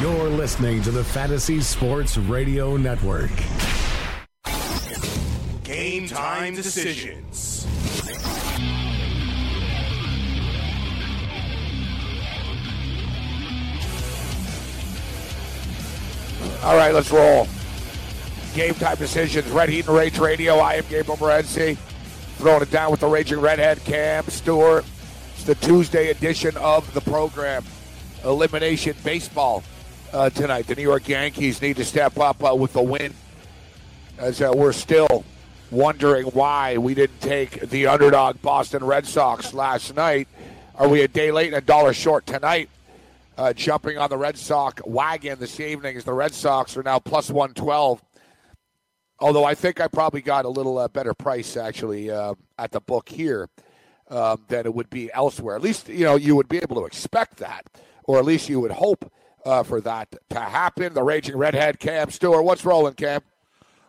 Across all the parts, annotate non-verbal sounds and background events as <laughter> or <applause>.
You're listening to the Fantasy Sports Radio Network. Game time decisions. All right, let's roll. Game time decisions. Red Heat and Rage Radio. I am Gabriel Morency. Throwing it down with the Raging Redhead Cam Stewart. It's the Tuesday edition of the program. Elimination Baseball uh, tonight. The New York Yankees need to step up uh, with the win, as uh, we're still wondering why we didn't take the underdog Boston Red Sox last night. Are we a day late and a dollar short tonight? Uh, jumping on the Red Sox wagon this evening as the Red Sox are now plus 112. Although I think I probably got a little uh, better price actually uh, at the book here um, than it would be elsewhere. At least you know you would be able to expect that, or at least you would hope uh, for that to happen. The raging redhead, Cam Stewart. What's rolling, Cam?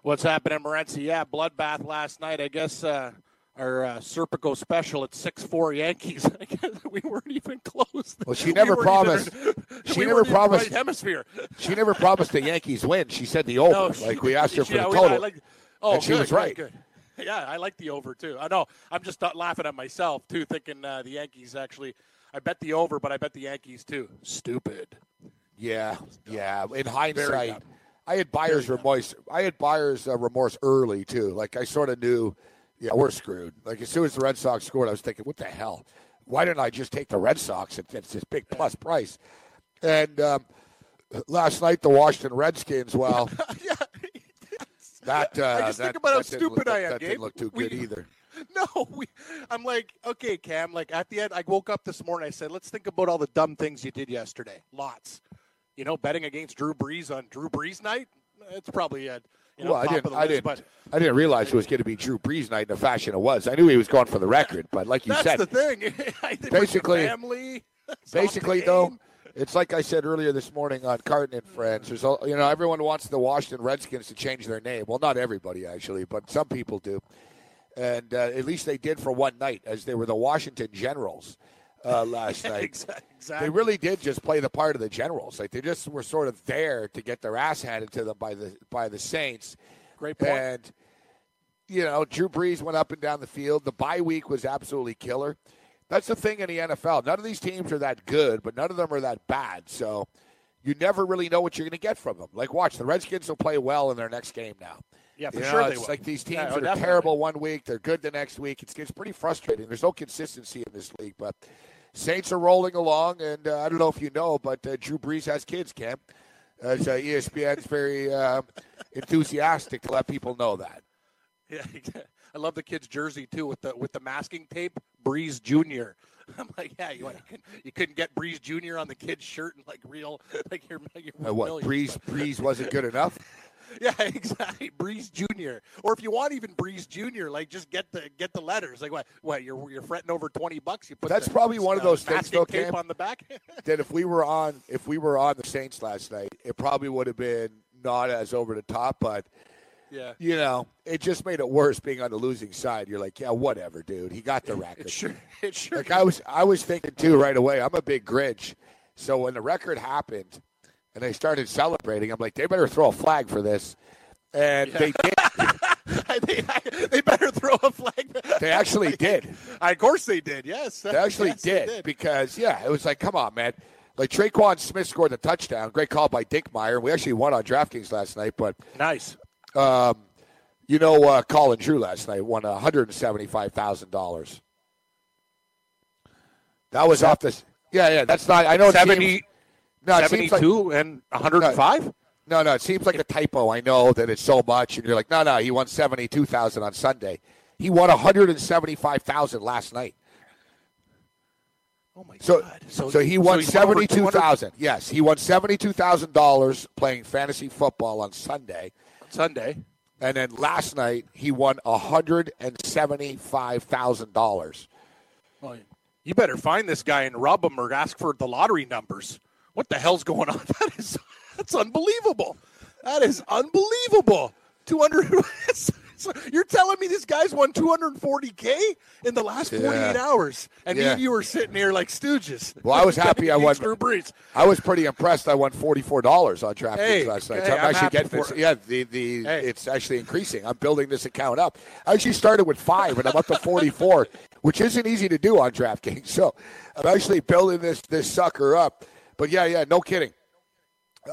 What's happening, Morency? Yeah, bloodbath last night. I guess uh, our uh, Serpico special at six four Yankees. <laughs> I guess we weren't even close. Well, she never we promised. Even, <laughs> she we never promised. Right hemisphere. She never promised the Yankees win. She said the over. No, she, like we asked her <laughs> for yeah, the we- total. I like, oh, and she good, was right. good. Yeah, I like the over too. I know. I'm just laughing at myself too, thinking uh, the Yankees actually. I bet the over, but I bet the Yankees too. Stupid. Yeah, yeah. In hindsight. I had buyer's remorse. I had buyer's uh, remorse early too. Like I sort of knew, yeah, we're screwed. Like as soon as the Red Sox scored, I was thinking, what the hell? Why didn't I just take the Red Sox at, at this big plus price? And um, last night, the Washington Redskins. Well, <laughs> yeah. that uh, I just that, think about how didn't look- stupid I am, That Gabe. didn't look too We- good either. <laughs> No, we, I'm like, okay, Cam. Like at the end, I woke up this morning. I said, let's think about all the dumb things you did yesterday. Lots. You know, betting against Drew Brees on Drew Brees night. It's probably at you know well, I didn't. I list, didn't. but I didn't realize it was going to be Drew Brees night in the fashion it was. I knew he was going for the record, but like you that's said, the thing. <laughs> I think Basically- family. basically though it's like i said earlier this morning on carton and friends there's you know everyone wants the washington redskins to change their name well not everybody actually but some people do and uh, at least they did for one night as they were the washington generals uh, last <laughs> night Exactly. they really did just play the part of the generals like they just were sort of there to get their ass handed to them by the by the saints Great point. and you know, Drew Brees went up and down the field. The bye week was absolutely killer. That's the thing in the NFL. None of these teams are that good, but none of them are that bad. So you never really know what you're going to get from them. Like, watch the Redskins will play well in their next game now. Yeah, for You know, sure they it's will. like these teams Yeah, oh, that are definitely. terrible one week, they're good the next week. It's, it's pretty frustrating. There's no consistency in this league, but Saints are rolling along, and uh, I don't know if you know, but uh, Drew Brees has kids, Cam. As uh, ESPN's very uh, enthusiastic to let people know that. <laughs> Yeah, I love the kid's jersey too with the with the masking tape. Brees Junior. <laughs> I'm like, yeah, you, couldn't, you couldn't get Brees Junior on the kid's shirt and like real, <laughs> like you're, you're Uh, what Brees Brees wasn't good enough? <laughs> Yeah, exactly. Brees Junior, or if you want even Brees Junior, like just get the get the letters. Like what? What? You're you're fretting over twenty bucks. You put That's the, probably one of uh, those things, though, tape Cam. on the back. <laughs> that if we were on if we were on the Saints last night, it probably would have been not as over the top, but yeah, you know, it just made it worse being on the losing side. You're like, yeah, whatever, dude. He got the record. it sure <laughs> it sure. Like I was, I was thinking too right away. I'm a big Grinch, so when the record happened and they started celebrating, I'm like, they better throw a flag for this, and they did. <laughs> they, they better throw a flag. They actually <laughs> did. of course they did. Yes, They actually Yes, they did, because yeah, it was like, come on, man. Like Tre'Quan Smith scored the touchdown. Great call by Dinkmeyer. We actually won on DraftKings last night, but Nice. um, you know, uh, Colin Drew last night won one hundred and seventy-five thousand dollars. That was off the. Yeah, yeah. That's not. I know. it seems- 70, no, it seems like- 72 and 105? No, no, it seems like a typo. I know that it's so much, and you're like, no, no, he won seventy-two thousand on Sunday. He won one hundred and seventy-five thousand last night. Oh my So, god! so, so he won he's over seventy two 200 thousand. Yes, he won seventy two thousand dollars playing fantasy football on Sunday, Sunday. and then last night he won hundred and seventy five thousand dollars. Well, you better find this guy and rub him or ask for the lottery numbers. What the hell's going on? <laughs> That is that's unbelievable. That is unbelievable. Two hundred. <laughs> You're telling me this guy's won 240k in the last 48 Yeah. hours, and me and you were sitting here like stooges. Well, I was <laughs> happy I won. Drew Brees. I was pretty impressed. I won forty four dollars on DraftKings Hey, last night. hey, So I'm, I'm actually getting this. it. Yeah, the the Hey. it's actually increasing. I'm building this account up. I actually started with five, and I'm up to forty four, which isn't easy to do on DraftKings. So I'm actually building this this sucker up. But yeah, yeah, no kidding.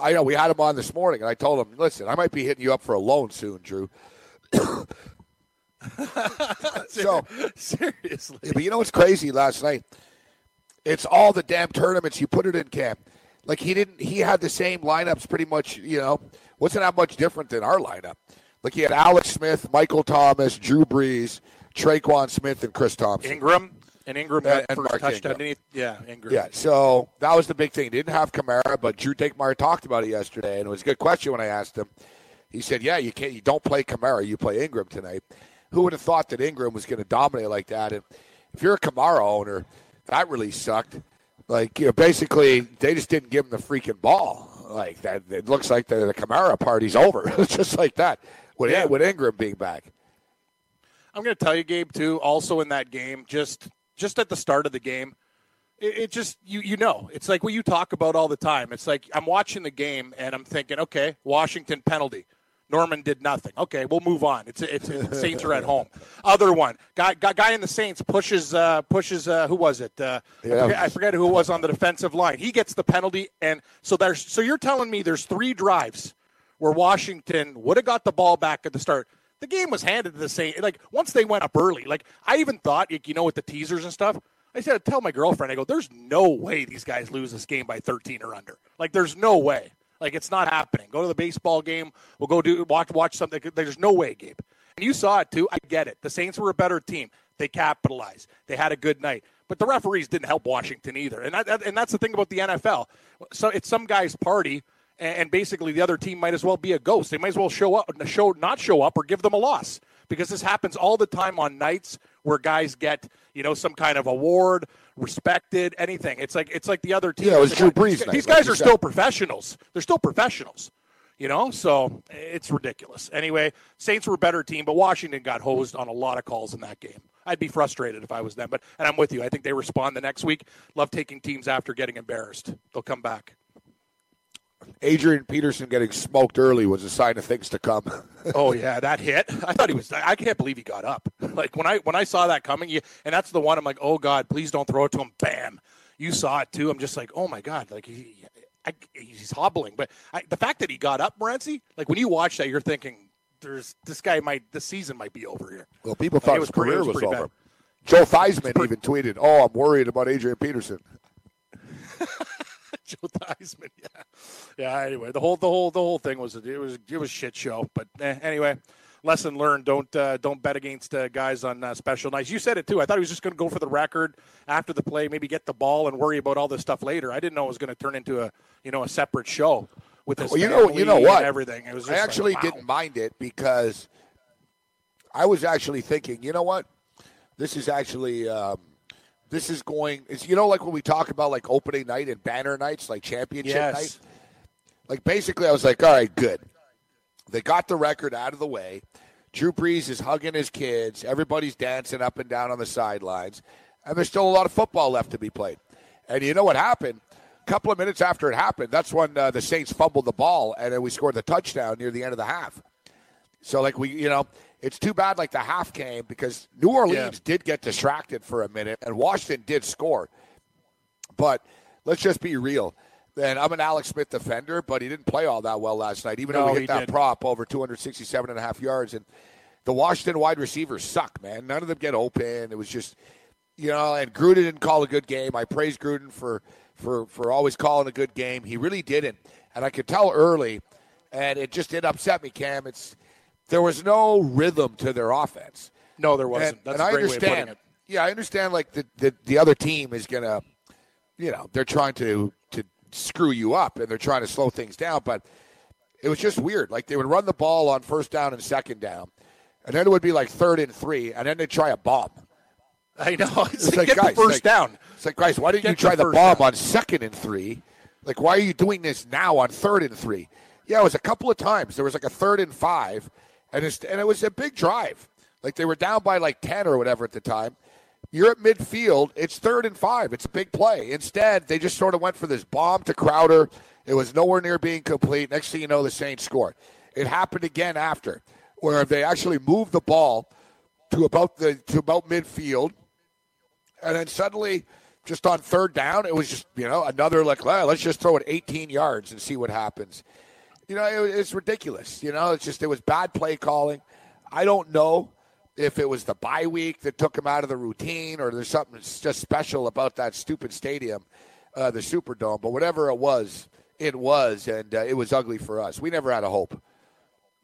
I know we had him on this morning, and I told him, listen, I might be hitting you up for a loan soon, Drew. <laughs> so Seriously. but you know what's crazy last night? It's all the damn tournaments you put it in, camp. Like he didn't. He had the same lineups, pretty much. You know, wasn't that much different than our lineup. Like he had Alex Smith, Michael Thomas, Drew Brees, Tre'Quan Smith, and Chris Thompson. Ingram and Ingram And- got and first touchdown. Ingram. he? Yeah, Ingram. Yeah, so that was the big thing. Didn't have Kamara, but Drew Dinkmeyer talked about it yesterday, and it was a good question when I asked him. He said, "Yeah, you can't. You don't play Kamara. You play Ingram tonight." Who would have thought that Ingram was going to dominate like that? And if you're a Kamara owner, that really sucked. Like, you know, basically, they just didn't give him the freaking ball. Like that, it looks like the, the Kamara party's over. <laughs> it's just like that. With, Yeah. with Ingram being back. I'm going to tell you, Gabe, too. Also in that game, just just at the start of the game, it, it just you you know, it's like what you talk about all the time. It's like I'm watching the game and I'm thinking, okay, Washington penalty. Norman did nothing. Okay, we'll move on. It's it's, it's Saints are at home. <laughs> Other one, guy guy, guy in the Saints pushes uh, pushes uh, who was it? Uh, I, Yeah. forget, I forget who it was on the defensive line. He gets the penalty, and so there's so you're telling me there's three drives where Washington would have got the ball back at the start. The game was handed to the Saints. Like once they went up early, like I even thought, like, you know, with the teasers and stuff. I said, tell my girlfriend, I go, there's no way these guys lose this game by 13 or under. Like, there's no way. Like, it's not happening. Go to the baseball game. We'll go do watch watch something. There's no way, Gabe. And you saw it too. I get it. The Saints were a better team. They capitalized. They had a good night. But the referees didn't help Washington either. And that, and that's the thing about the NFL. So it's some guy's party, and, basically the other team might as well be a ghost. They might as well show up, show not show up, or give them a loss because this happens all the time on nights where guys get you know some kind of award, respected, anything. It's like it's like the other team. Yeah, it was Drew Brees These, night, these like guys are said. still professionals. They're still professionals. You know, so it's ridiculous. Anyway, Saints were a better team, but Washington got hosed on a lot of calls in that game. I'd be frustrated if I was them, but and I'm with you. I think they respond the next week. Love taking teams after getting embarrassed. They'll come back. Adrian Peterson getting smoked early was a sign of things to come. <laughs> Oh yeah, that hit. I thought he was. I can't believe he got up. <laughs> Like when I when I saw that coming, you, and that's the one. I'm like, oh god, please don't throw it to him. Bam. You saw it too. I'm just like, oh my god, like he, I, he's hobbling. But I, the fact that he got up, Morency, like when you watch that, you're thinking, there's this guy might this season might be over here. Well, people thought it his pretty- career was was, over. bad. Joe Theismann even tweeted, "Oh, I'm worried about Adrian Peterson." <laughs> Joe Theismann, <laughs> yeah, yeah. Anyway, the whole the whole the whole thing was it was it was shit show. But eh, anyway, lesson learned: don't uh, don't bet against uh, guys on uh, special nights. You said it too. I thought he was just going to go for the record after the play, maybe get the ball and worry about all this stuff later. I didn't know it was going to turn into a you know a separate show with his Well, you know, you know what? and everything. It was. Just I like, actually wow. didn't mind it because I was actually thinking, you know what? This is actually um, this is going. It's you know like when we talk about like opening night and banner nights, like championship Yes. night. Like basically, I was like, all right, good. They got the record out of the way. Drew Brees is hugging his kids. Everybody's dancing up and down on the sidelines, and there's still a lot of football left to be played. And you know what happened? A couple of minutes after it happened, that's when uh, the Saints fumbled the ball, and then we scored the touchdown near the end of the half. So, like we, you know, it's too bad like the half came because New Orleans Yeah. did get distracted for a minute, and Washington did score. But let's just be real. And I'm an Alex Smith defender, but he didn't play all that well last night, even No, though he hit that didn't. prop over 267 and a half yards. And the Washington wide receivers suck, man. None of them get open. It was just, you know, and Gruden didn't call a good game. I praise Gruden for, for, for always calling a good game. He really didn't. And I could tell early, and it just did upset me, Cam. It's there was no rhythm to their offense. No, there wasn't. And, That's and a I great way of putting understand. it. Yeah, I understand. Like the, the, the other team is gonna you know, they're trying to to screw you up and they're trying to slow things down. But it was just weird. Like they would run the ball on first down and second down, and then it would be like third and three, and then they'd try a bomb. I know. <laughs> It's, It's like, get guys, the first like- down. It's like, guys, why didn't Get you try the first bomb down. on second and three? Like, why are you doing this now on third and three? Yeah, it was a couple of times. There was like a third and five, and and it was a big drive. Like they were down by like ten or whatever at the time. You're at midfield. It's third and five. It's a big play. Instead, they just sort of went for this bomb to Crowder. It was nowhere near being complete. Next thing you know, the Saints scored. It happened again after, where they actually moved the ball to about the to about midfield, and then suddenly, just on third down, it was just you know another like "Well, let's just throw it 18 yards and see what happens. You know, it, it's ridiculous. You know, it's just it was bad play calling. I don't know if it was the bye week that took him out of the routine or there's something just special about that stupid stadium, uh, the Superdome. But whatever it was, it was, and uh, it was ugly for us. We never had a hope.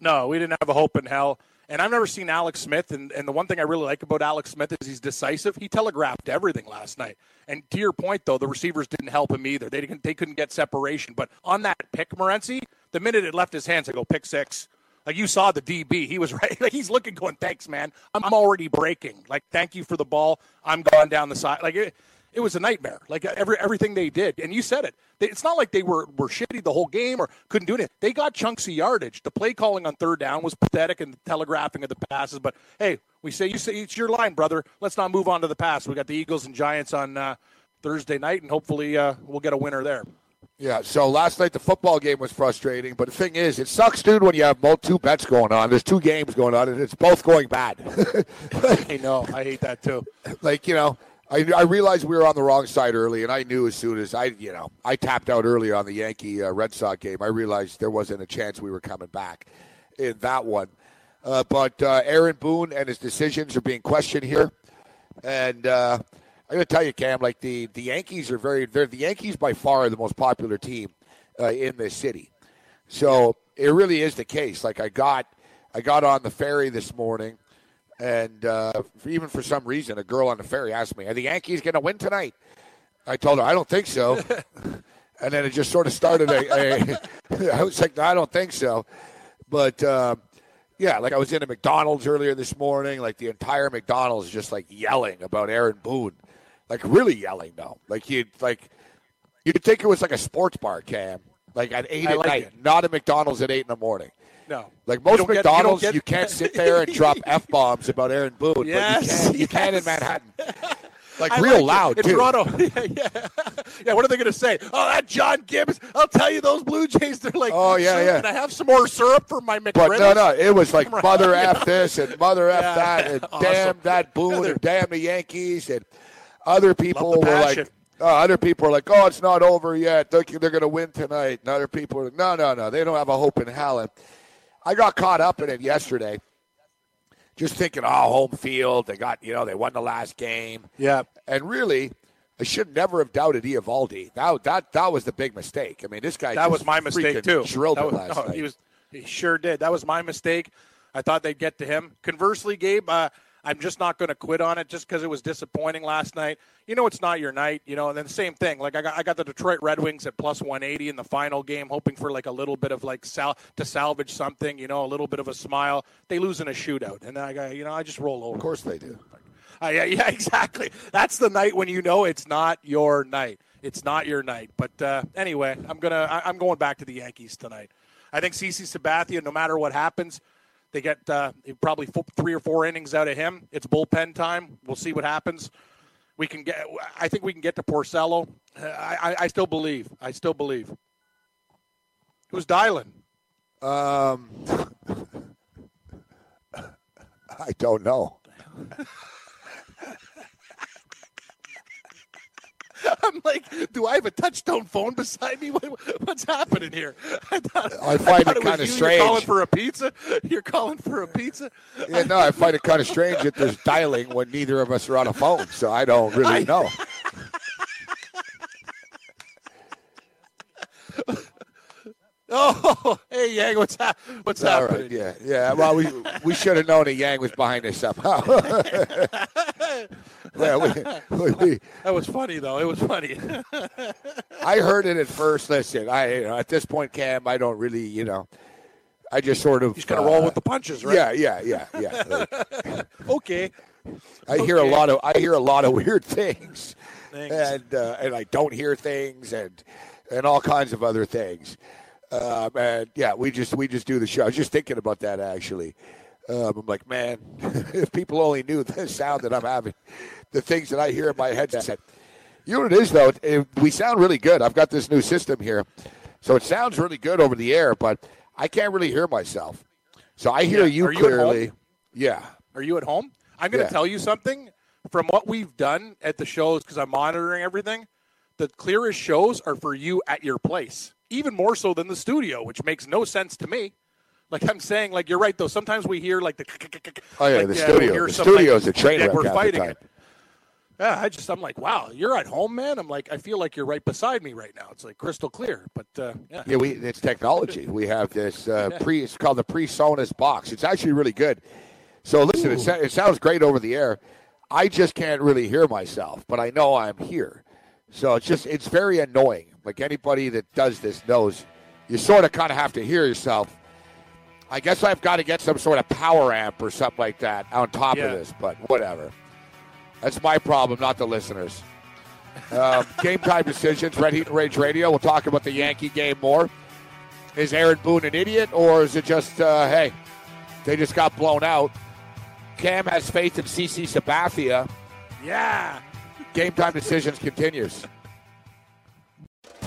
No, we didn't have a hope in hell. And I've never seen Alex Smith. And, and the one thing I really like about Alex Smith is he's decisive. He telegraphed everything last night. And to your point, though, the receivers didn't help him either. They didn't. They couldn't get separation. But on that pick, Morency, the minute it left his hands, I go pick six. Like you saw the DB, he was <laughs> right. Like he's looking, going, "Thanks, man. I'm, already breaking. Like, thank you for the ball. I'm going down the side. Like it, it was a nightmare. Like every everything they did, and you said it. They, it's not like they were were shitty the whole game or couldn't do it. They got chunks of yardage. The play calling on third down was pathetic, and the telegraphing of the passes. But hey, we say you say it's your line, brother. Let's not move on to the pass. We got the Eagles and Giants on uh, Thursday night, and hopefully uh, we'll get a winner there. Yeah, so last night the football game was frustrating, but the thing is, it sucks, dude, when you have both two bets going on. There's two games going on, and it's both going bad. <laughs> I know. I hate that too. like you know, I, I realized we were on the wrong side early, and I knew as soon as I, you know, I tapped out earlier on the Yankee uh, Red Sox game. I realized there wasn't a chance we were coming back in that one. Uh, but uh, Aaron Boone and his decisions are being questioned here, and I'm going to tell you, Cam, like the the Yankees are very, they're the Yankees by far are the most popular team uh, in this city. So it really is the case. Like I got, I got on the ferry this morning, and uh, even for some reason, a girl on the ferry asked me, "Are the Yankees going to win tonight?" I told her, "I don't think so." <laughs> and then it just sort of started. A, a <laughs> I was like, "No, I don't think so," but. Uh, yeah, like I was in a McDonald's earlier this morning. Like the entire McDonald's just like yelling about Aaron Boone, like really yelling though. Like you'd like you'd think it was like a sports bar, Cam. Like at eight I at like night, it. not a McDonald's at eight in the morning. No. Like most don't get- you McDonald's, you, can't sit there and drop <laughs> f bombs about Aaron Boone, Yes, but you can. You can in. Manhattan, <laughs> like I real like it. loud in too. Toronto. <laughs> yeah, yeah, yeah. What are they going to say? Oh, that John Gibbs. I'll tell you, those Blue Jays. They're like, Oh, yeah, "Sir, yeah. Can I have some more syrup for my McGriddles? But no, no, it was like mother f this and mother f Yeah, that and awesome. damn that Boone Yeah, and damn the Yankees and other people were like. Uh, other people are like, "Oh, it's not over yet. They're, they're going to win tonight." And other people are like, "No, no, no. They don't have a hope in hell." And I got caught up in it yesterday, just thinking, "Oh, home field. They got, you know, they won the last game." Yeah. And really, I should never have doubted Eovaldi. That that that was the big mistake. I mean, this guy That just was my mistake too. Drilled That was- last no, night. He was. He sure did. That was my mistake. I thought they'd get to him. Conversely, Gabe, uh, I'm just not going to quit on it just because it was disappointing last night. You know, it's not your night. You know, and then the same thing. Like I got, I got the Detroit Red Wings at plus 180 in the final game, hoping for like a little bit of like sal to salvage something. You know, a little bit of a smile. They lose in a shootout, and I got, you know, I just roll over. of course they do. Uh, yeah, yeah, <laughs> exactly. That's the night when you know it's not your night. It's not your night. But uh, anyway, I'm gonna. I, I'm going back to the Yankees tonight. I think CC Sabathia, no matter what happens, they get uh, probably three or four innings out of him. It's bullpen time. We'll see what happens. We can get. I think we can get to Porcello. I, I, I still believe. I still believe. Who's dialing? Um, <laughs> I don't know. <laughs> <laughs> I'm like, do I have a touchstone phone beside me? <laughs> What, what's happening here? <laughs> I, thought, I find thought it was kinda you. strange. You're calling for a pizza. You're calling for a pizza. Yeah, no, I find it kind of strange that there's dialing when neither of us are on a phone, so I don't really know. Oh, <laughs> hey Yang, what's ha- what's All happening? right, yeah, yeah. Well, we we should have known that Yang was behind this somehow. <laughs> <laughs> yeah, we, we, we, That was funny though. It was funny. I heard it at first. Listen, I you know, at this point, Cam, I don't really, you know, I just sort of He's gonna uh, roll with the punches, right? Yeah, yeah, yeah, yeah. Like, Okay. I hear a lot of I hear a lot of weird things, Thanks. and uh, and I don't hear things, and and all kinds of other things. Um, and yeah, we just we just do the show. I was just thinking about that actually. Um, I'm like, man, <laughs> if people only knew the sound that I'm having, the things that I hear in my headset. You know what it is though? It- we sound really good. I've got this new system here, so it sounds really good over the air, but I can't really hear myself. So I hear Yeah. you Are you clearly. yeah. Are you at home? I'm going to Yeah. tell you something. From what we've done at the shows, because I'm monitoring everything, the clearest shows are for you at your place, even more so than the studio, which makes no sense to me. Like I'm saying, like you're right though. Sometimes we hear like the. Oh yeah, like, the we studio. hear The some, like, a train wreck we're fighting it. Yeah, I just I'm like, wow, you're at home, man. I'm like, I feel like you're right beside me right now. It's like crystal clear. But uh, yeah, Yeah, we it's technology. We have this uh, pre. It's called the PreSonus box. It's actually really good. So listen, it, it sounds great over the air. I just can't really hear myself, but I know I'm here. So it's just it's very annoying. Like anybody that does this knows, you sort of kind of have to hear yourself. I guess I've got to get some sort of power amp or something like that on top Yeah. of this, but whatever. That's my problem, not the listeners. Um, <laughs> game time decisions, Red Heat and Rage Radio. We'll talk about the Yankee game more. Is Aaron Boone an idiot, or is it just, uh, hey, they just got blown out? Cam has faith in CC Sabathia. yeah. Game time decisions continues.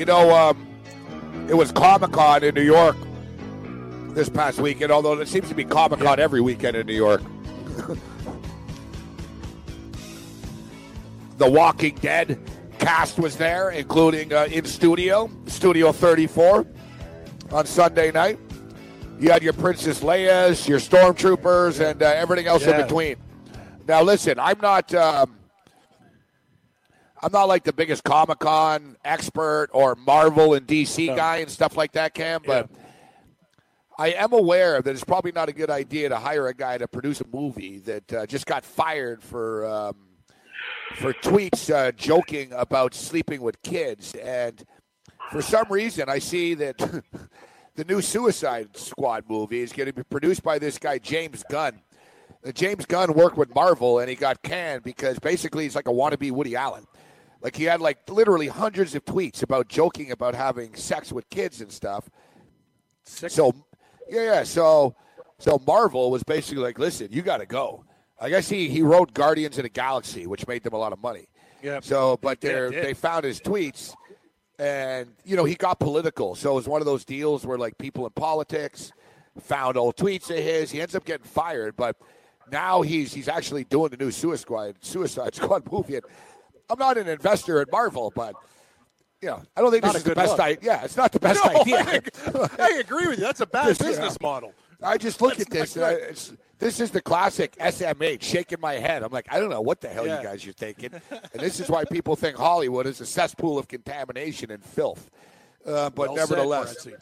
You know, um, it was Comic Con in New York this past weekend, although it seems to be Comic Con every weekend in New York. the Walking Dead cast was there, including uh, in studio, Studio 34 on Sunday night. You had your Princess Leia's, your Stormtroopers, and uh, everything else in between. Now, listen, I'm not. Um, I'm not like the biggest Comic Con expert or Marvel and DC No. guy and stuff like that, Cam, but I am aware that it's probably not a good idea to hire a guy to produce a movie that uh, just got fired for um, for tweets uh, joking about sleeping with kids. And for some reason, I see that <laughs> the new Suicide Squad movie is going to be produced by this guy James Gunn. James Gunn worked with Marvel and he got canned because basically he's like a wannabe Woody Allen. Like he had like literally hundreds of tweets about joking about having sex with kids and stuff. So yeah, yeah. So so Marvel was basically like, listen, you got to go. I guess he he wrote Guardians of the Galaxy, which made them a lot of money. Yeah. So, but they they found his tweets, and you know he got political. So it was one of those deals where like people in politics found old tweets of his. He ends up getting fired, but now he's he's actually doing the new Suicide Squad Suicide <laughs> Squad movie. And I'm not an investor at Marvel, but you know I don't think Not this is the good best look. idea. Yeah, it's not the best <laughs> No, idea. I, I agree with you. That's a bad Just, business yeah. model. I just look That's at this. And I, it's, this is the classic SMH shaking my head. I'm like, I don't know what the hell Yeah. you guys are thinking. <laughs> and this is why people think Hollywood is a cesspool of contamination and filth. Uh, but Well nevertheless, Morency.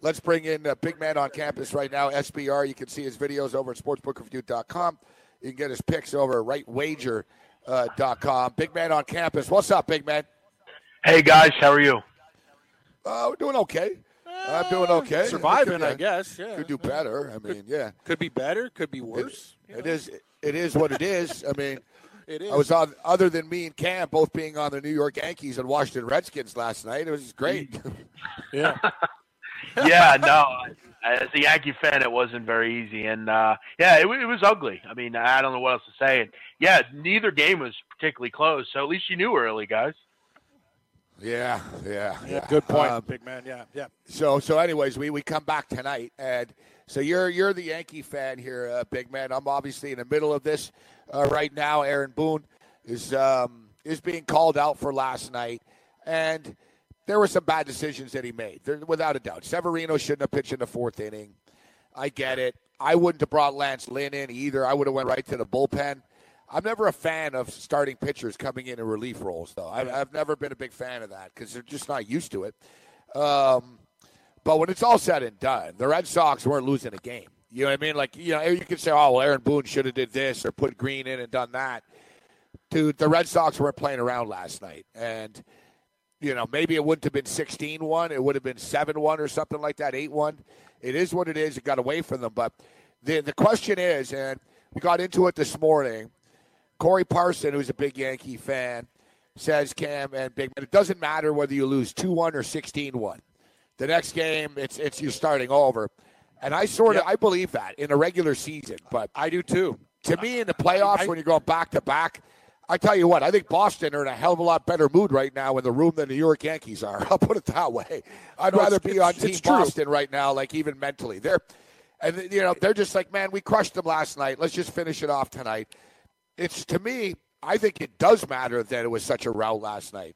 let's bring in a big man on campus right now, SBR. You can see his videos over at sportsbookreview.com. You can get his picks over at rightwager.com. Big man on campus. What's up, big man? Hey guys, how are you? Uh, we're doing okay. I'm doing okay. Surviving, Could, I uh, guess. Yeah. Could do better. I mean, yeah. Could be better. Could be worse. you It know. is. It is what it is. I mean, <laughs> It is. I was on. Other than me and Cam both being on the New York Yankees and Washington Redskins last night, it was great. Yeah. <laughs> Yeah, no, as a Yankee fan, it wasn't very easy, and uh, yeah, it, it was ugly. I mean, I don't know what else to say. And yeah, neither game was particularly close, so at least you knew early, guys. Yeah, yeah, yeah. Good point, Um, big man. Yeah, yeah. So, so, anyways, we, we come back tonight, and so you're you're the Yankee fan here, uh, big man. I'm obviously in the middle of this uh, right now. Aaron Boone is um, is being called out for last night, and there were some bad decisions that he made, there, without a doubt. Severino shouldn't have pitched in the fourth inning. I get it. I wouldn't have brought Lance Lynn in either. I would have went right to the bullpen. I'm never a fan of starting pitchers coming in in relief roles, though. I've, I've never been a big fan of that because they're just not used to it. Um, but when it's all said and done, the Red Sox weren't losing a game. You know what I mean? Like you know, you could say, "Oh, well, Aaron Boone should have did this or put Green in and done that." Dude, the Red Sox weren't playing around last night, and you know maybe it wouldn't have been 16-1. It would have been 7-1 or something like that, 8-1. It is what it is. It got away from them, but the the question is, and we got into it this morning. Corey Parson, who's a big Yankee fan, says Cam and Big Man, it doesn't matter whether you lose 2-1 or 16-1. The next game, it's it's you starting over. And I sort of Yep. I believe that in a regular season, but I do too. to me in the playoffs I- when you're going back to back, I tell you what, I think Boston are in a hell of a lot better mood right now in the room than the New York Yankees are. <laughs> I'll put it that way. I'd No, rather be on Team true. Boston right now, like even mentally. They're and you know they're just like, man, we crushed them last night. Let's just finish it off tonight. It's to me, I think it does matter that it was such a rout last night.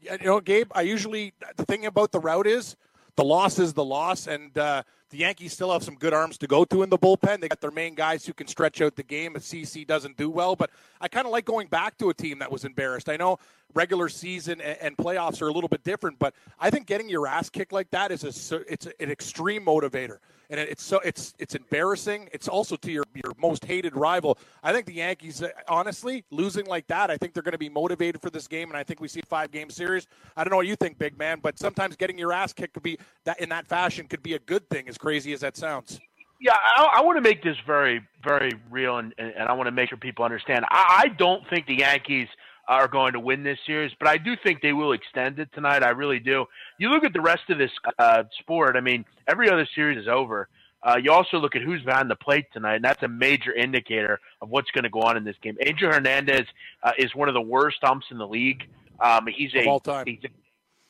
Yeah, you know, Gabe, I usually the thing about the route is the loss is the loss, and uh, the Yankees still have some good arms to go to in the bullpen. They got their main guys who can stretch out the game if CC doesn't do well. But I kind of like going back to a team that was embarrassed. I know regular season and, and playoffs are a little bit different, but I think getting your ass kicked like that is a it's an extreme motivator, and it, it's so it's it's embarrassing. It's also to your your most hated rival. I think the Yankees, honestly, losing like that, I think they're going to be motivated for this game, and I think we see a five game series. I don't know what you think, big man, but sometimes getting your ass kicked could be that in that fashion could be a good thing, as crazy as that sounds. Yeah, I, I want to make this very, very real, and, and, and I want to make sure people understand. I, I don't think the Yankees are going to win this series, but I do think they will extend it tonight. I really do. You look at the rest of this uh, sport. I mean, every other series is over. Uh, you also look at who's behind the plate tonight, and that's a major indicator of what's going to go on in this game. Angel Hernandez uh, is one of the worst umps in the league. Um, he's a Of all time. He's a,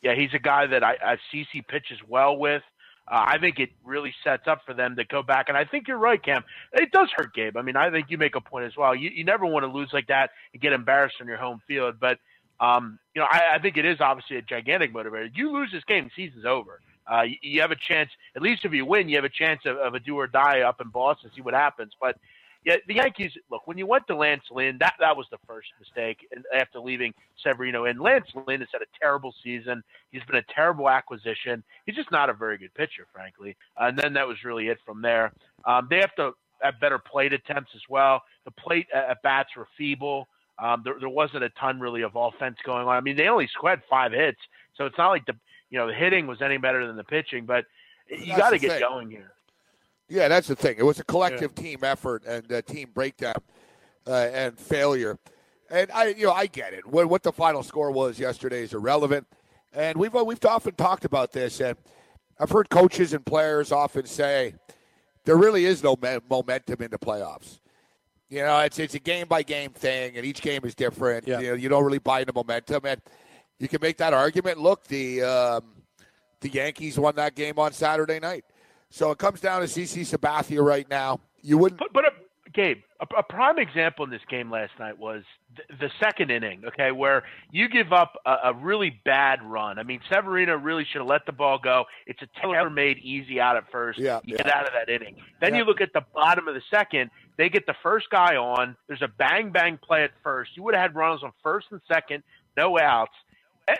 yeah, he's a guy that I, I CC pitches well with. Uh, I think it really sets up for them to go back. And I think you're right, Cam. It does hurt Gabe. I mean, I think you make a point as well. You, you never want to lose like that and get embarrassed on your home field. But, um, you know, I, I think it is obviously a gigantic motivator. You lose this game, season's over. Uh, you, you have a chance, at least if you win, you have a chance of, of a do or die up in Boston, see what happens. But yeah, the Yankees. Look, when you went to Lance Lynn, that that was the first mistake. And after leaving Severino, and Lance Lynn has had a terrible season. He's been a terrible acquisition. He's just not a very good pitcher, frankly. and then that was really it from there. Um, they have to have better plate attempts as well. The plate at at bats were feeble. Um, there, there wasn't a ton really of offense going on. I mean, they only squared five hits, so it's not like the you know the hitting was any better than the pitching. But you got to get thing. going here. Yeah, that's the thing. It was a collective team effort and uh, team breakdown uh, and failure. And I, you know, I get it. What, what the final score was yesterday is irrelevant. And we've uh, we've often talked about this, and I've heard coaches and players often say there really is no me- momentum in the playoffs. You know, it's it's a game by game thing, and each game is different. Yeah. You know, you don't really buy into momentum, and you can make that argument. Look, the um, the Yankees won that game on Saturday night, so it comes down to CC Sabathia right now. You wouldn't. But, but uh, Gabe, a, a prime example in this game last night was th- the second inning, okay, where you give up a, a really bad run. I mean, Severino really should have let the ball go. It's a tailor-made easy out at first. Yeah, you yeah. get out of that inning. Then Yeah. you look at the bottom of the second. They get the first guy on. There's a bang bang play at first. You would have had runners on first and second, no outs.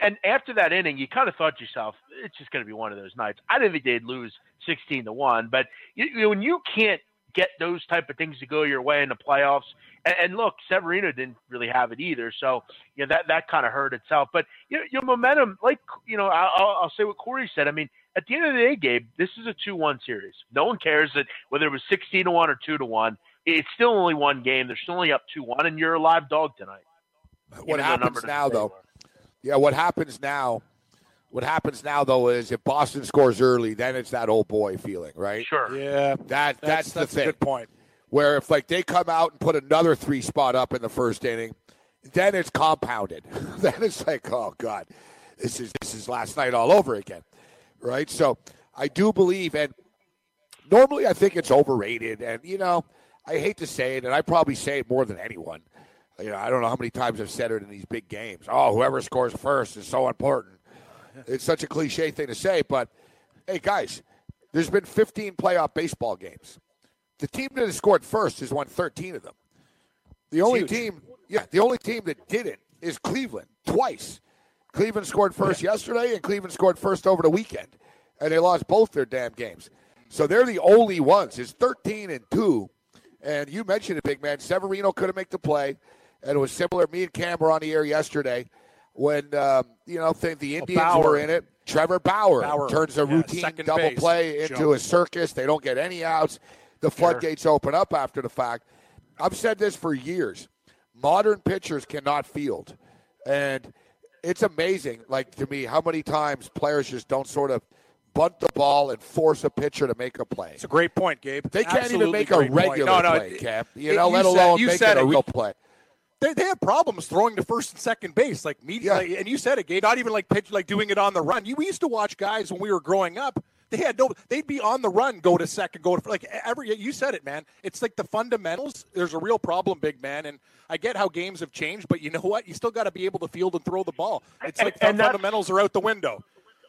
And after that inning, you kind of thought to yourself, it's just going to be one of those nights. I didn't think they'd lose 16 to 1, but you, you know, when you can't get those type of things to go your way in the playoffs, and, and look, Severino didn't really have it either, so you know, that, that kind of hurt itself. But you know, your momentum, like, you know, I'll, I'll- I'll say what Corey said. I mean, at the end of the day, Gabe, this is a 2 1 series. No one cares that whether it was 16 to 1 or 2 to 1. It's still only one game. They're still only up 2 1, and you're a live dog tonight. What happens now, though? are. Yeah, what happens now What happens now, though, is if Boston scores early, then it's that old boy feeling, right? Sure. Yeah, That that's, that's, that's the a thing. good point. Where if like they come out and put another three spot up in the first inning, then it's compounded. <laughs> then it's like, oh god, this is this is last night all over again, right? So I do believe, and normally I think it's overrated, and you know I hate to say it, and I probably say it more than anyone. You know, I don't know how many times I've said it in these big games. Oh, whoever scores first is so important. It's such a cliche thing to say, but hey, guys, there's been 15 playoff baseball games. The team that has scored first has won 13 of them. The only huge. team, yeah, the only team that didn't is Cleveland twice. Cleveland scored first yesterday, and Cleveland scored first over the weekend, and they lost both their damn games. So they're the only ones. It's 13 and two, and you mentioned it, big man. Severino couldn't make the play, and it was similar. Me and Cam were on the air yesterday when um, you know think the Indians Bauer. were in it. Trevor Bauer, Bauer, turns a yeah, routine double base, play into jump. a circus. They don't get any outs. The floodgates open up after the fact. I've said this for years. Modern pitchers cannot field, and it's amazing. Like to me, how many times players just don't sort of bunt the ball and force a pitcher to make a play. It's a great point, Gabe. They can't even make a regular no, no, play, it- Cap. You it- know, let said- alone you make said it a real play. They, they have problems throwing to first and second base, like media. Yeah. Like, and you said it, Gabe. Not even like pitch, like doing it on the run. You, we used to watch guys when we were growing up. They had no. They'd be on the run, go to second, go to like every. You said it, man. It's like the fundamentals. There's a real problem, big man. And I get how games have changed, but you know what? You still got to be able to field and throw the ball. It's like and the that's- fundamentals are out the window.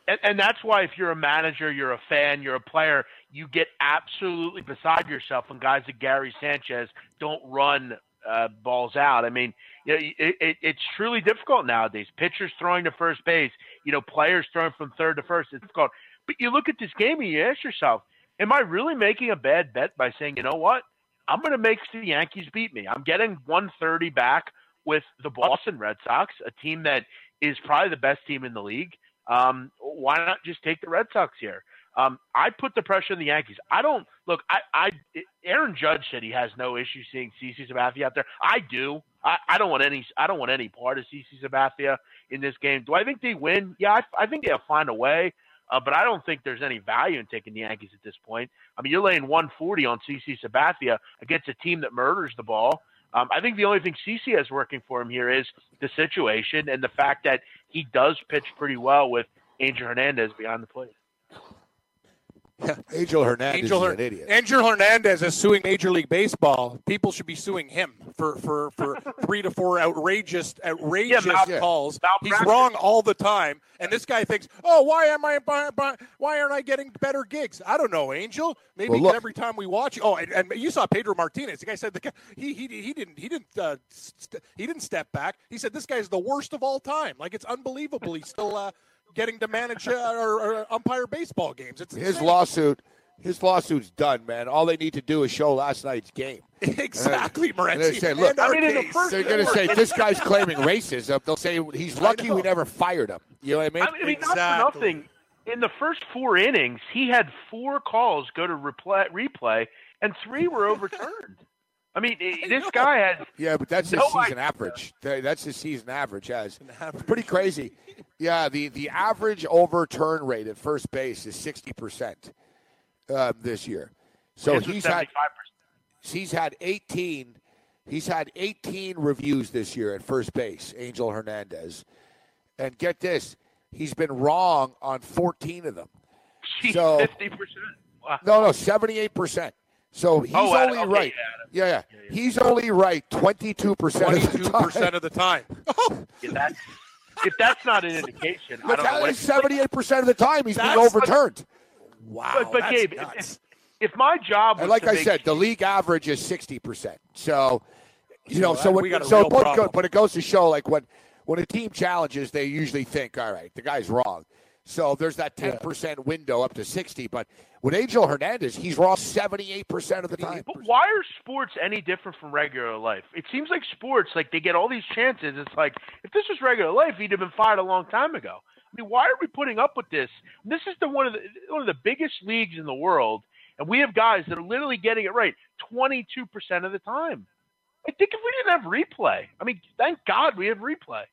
And, and that's why if you're a manager, you're a fan, you're a player, you get absolutely beside yourself when guys like Gary Sanchez don't run uh, balls out. I mean, you know, it, it, it's truly difficult nowadays. Pitchers throwing to first base, you know, players throwing from third to first. It's difficult. But you look at this game and you ask yourself, am I really making a bad bet by saying, you know what? I'm going to make the Yankees beat me. I'm getting 130 back with the Boston Red Sox, a team that is probably the best team in the league. Um, why not just take the Red Sox here? Um, I put the pressure on the Yankees. I don't look. I, I Aaron Judge said he has no issue seeing CC Sabathia out there. I do. I, I don't want any. I don't want any part of CC Sabathia in this game. Do I think they win? Yeah, I, I think they'll find a way. Uh, but I don't think there's any value in taking the Yankees at this point. I mean, you're laying 140 on CC Sabathia against a team that murders the ball. Um, I think the only thing CC has working for him here is the situation and the fact that he does pitch pretty well with Angel Hernandez behind the plate. <laughs> Angel Hernandez Angel, is an idiot. Angel Hernandez is suing Major League Baseball. People should be suing him for for, for <laughs> three to four outrageous outrageous mal- calls. He's wrong all the time, and this guy thinks, "Oh, why am I? Why, why- why aren't I getting better gigs?" I don't know, Angel. Maybe Well, every time we watch. Oh, and, and you saw Pedro Martinez. The guy said the guy, he he he didn't he didn't uh, st- he didn't step back. He said this guy's the worst of all time. Like it's unbelievable. He's still uh, getting to manage uh, or, or umpire baseball games. It's His insane. lawsuit, his lawsuit's done, man. All they need to do is show last night's game. <laughs> exactly, And they Morency. say, look, And I mean, the first- They're going to say this guy's <laughs> claiming racism. They'll say he's lucky we never fired him. You know what I mean? I mean, not for nothing. In the first four innings, he had four calls go to replay, replay and three were overturned. I mean, i- this guy has. yeah, but that's his No season idea. average. That's his season average. As average. pretty crazy. Yeah, the the average overturn rate at first base is sixty percent uh, this year. So his he's had he's had 18 he's had 18 reviews this year at first base angel hernandez and get this he's been wrong on 14 of them Jeez, So- 50%. Wow. no no 78% so oh, he's Oh, only okay, right yeah, yeah he's only right 22% Twenty-two of the time. percent of the time. <laughs> Oh. Yeah, that's, if that's not an indication, I Look, don't know. that 78% of the time he's being That's- overturned Wow, but, but that's Gabe, if, nuts. if, if my job was and like to I make said, the league average is sixty percent. So, you know, So so that- when, we got a so but, but it goes to show, like when when a team challenges, they usually think, all right, the guy's wrong. So there's that ten percent window up to sixty. But with Angel Hernandez, he's raw seventy eight percent of the time. But why are sports any different from regular life? It seems like sports, like they get all these chances. It's like if this was regular life, he'd have been fired a long time ago. I mean, why are we putting up with this? This is the one of the one of the biggest leagues in the world, and we have guys that are literally getting it right twenty two percent of the time. I think if we didn't have replay, I mean, thank God we have replay.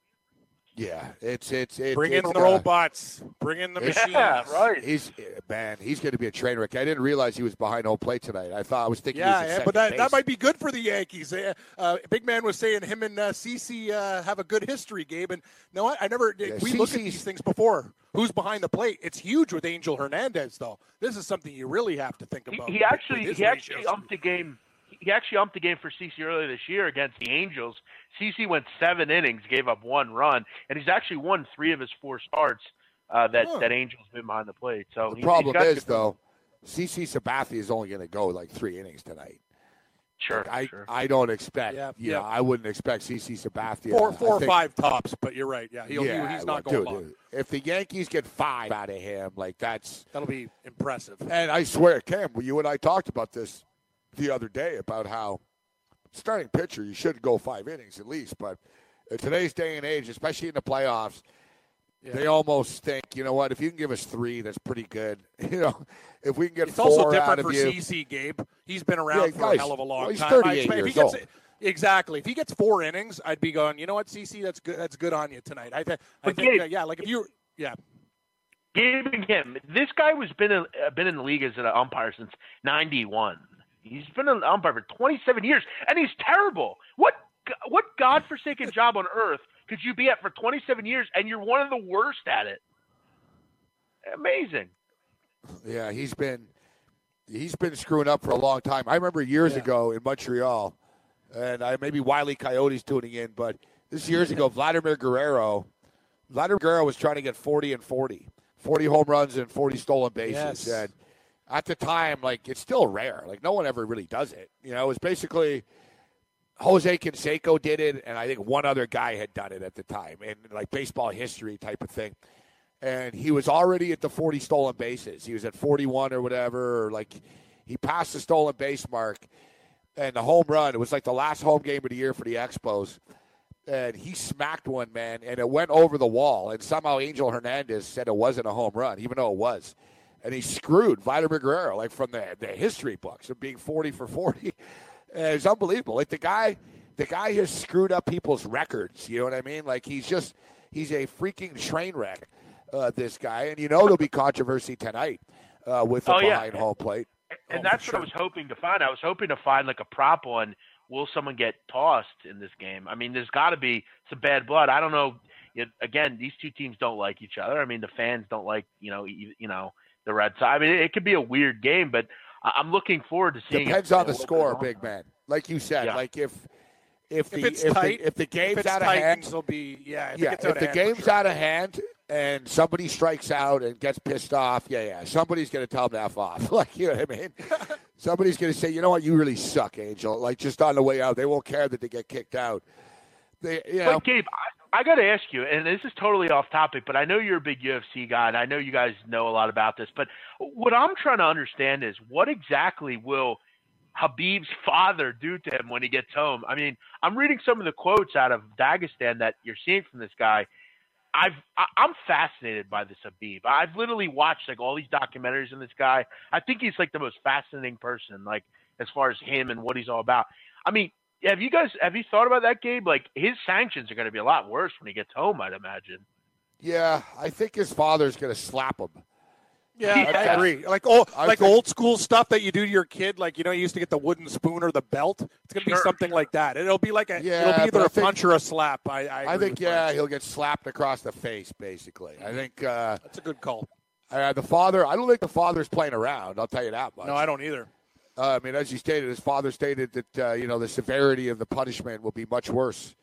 Yeah, it's it's it's Bring in it's the gonna- robots. Bring in the machines. Yeah, right. He's man, he's going to be a train wreck. I didn't realize he was behind home plate tonight. I thought I was thinking, he was Yeah, at yeah, second but that, that might be good for the Yankees. Uh, uh, Big Man was saying him and uh, CC uh, have a good history, Gabe. And no, I, I never. Yeah, we look at these things before. Who's behind the plate? It's huge with Angel Hernandez, though. This is something you really have to think about. he with- actually he actually ratios. umped the game. He actually umped the game for CC earlier this year against the Angels. CC went seven innings, gave up one run, and he's actually won three of his four starts uh, that Huh. that Angels been behind the plate. So The he- problem he's got is good- though, CC Sabathia is only going to go like three innings tonight. sure, I sure. I don't expect. Yeah, you yeah. know, I wouldn't expect CC Sabathia. four, I four or five tops. But you're right. Yeah, he'll, he- he's not well, going dude, dude, If the Yankees get five out of him, like that's That'll be impressive. And I swear, Cam, you and I talked about this the other day about how starting pitcher you should go five innings at least. But in today's day and age, especially in the playoffs, Yeah. they almost think, you know what? If you can give us three, that's pretty good. <laughs> You know, if we can get It's four also out different of for you, CC, Gabe. He's been around Yeah, for guys, a hell of a long well, he's time. 38 I expect- if he years gets, old. Exactly. If he gets four innings, I'd be going. You know what, CC? That's good. That's good on you tonight. I, th- I But think. Gabe- uh, yeah, like if you. Yeah. Gabe him. This guy was been in, been in the league as an umpire since '91. He's been an umpire for 27 years, and he's terrible. What what godforsaken job on earth could you be at for 27 years, and you're one of the worst at it? Amazing. yeah, he's been he's been screwing up for a long time. I remember years Yeah. ago in Montreal, and I maybe Wiley Coyote's tuning in, but this is years ago, <laughs> Vladimir Guerrero, Vladimir Guerrero was trying to get 40 and 40, 40 home runs and 40 stolen bases, Yes. and at the time, like it's still rare. Like no one ever really does it. You know, it was basically Jose Canseco did it, and I think one other guy had done it at the time, in like baseball history type of thing. And he was already at the 40 stolen bases. He was at 41 or whatever, or like he passed the stolen base mark. And the home run, it was like the last home game of the year for the Expos. And he smacked one, man, and it went over the wall. And somehow Angel Hernandez said it wasn't a home run, even though it was. And he screwed Vladimir Guerrero, like from the, the history books of being 40 for 40. <laughs> It's unbelievable. Like the guy, the guy has screwed up people's records. You know what I mean? Like he's just, he's a freaking train wreck, uh, this guy. And you know there'll be controversy tonight uh, with the Oh, yeah. behind home plate. And Oh, that's what I was hoping to find. I was hoping to find like a prop on will someone get tossed in this game. I mean, there's got to be some bad blood. I don't know. It, again, these two teams don't like each other. I mean, the fans don't like you know you, you know the Red Sox. I mean, it, it could be a weird game, but I- I'm looking forward to seeing. Depends it, on the score, big man. Like you said, Yeah. like if if the If it's if, tight, the, if the game's if it's out of tight, hand, will be yeah. If yeah, it gets if the hand, game's sure. out of hand and somebody strikes out and gets pissed off, yeah, yeah, somebody's going to tell them to f off. <laughs> Like you know what I mean? <laughs> somebody's going to say, you know what, you really suck, Angel. Like just on the way out, they won't care that they get kicked out. They, you know, But Gabe, I, got to ask you, and this is totally off topic, but I know you're a big UFC guy, and I know you guys know a lot about this. But what I'm trying to understand is what exactly will Khabib's father do to him when he gets home? I mean, I'm reading some of the quotes out of Dagestan that you're seeing from this guy. I've I, I'm fascinated by this Khabib. I've literally watched like all these documentaries on this guy. I think he's like the most fascinating person, like as far as him and what he's all about. I mean, have you guys have you thought about that, game? Like his sanctions are going to be a lot worse when he gets home, I'd imagine. yeah, I think his father's going to slap him. Yeah, I agree. Like old, I like think- old school stuff that you do to your kid. Like you know, you used to get the wooden spoon or the belt. It's gonna be something like that. It'll be like a. Yeah, it'll be either I a think- punch or a slap. I. I, I think yeah, Brian. he'll get slapped across the face, basically. I think uh, That's a good call. uh, the father. I don't think the father's playing around. I'll tell you that much. No, I don't either. Uh, I mean, as you stated, his father stated that uh, you know the severity of the punishment will be much worse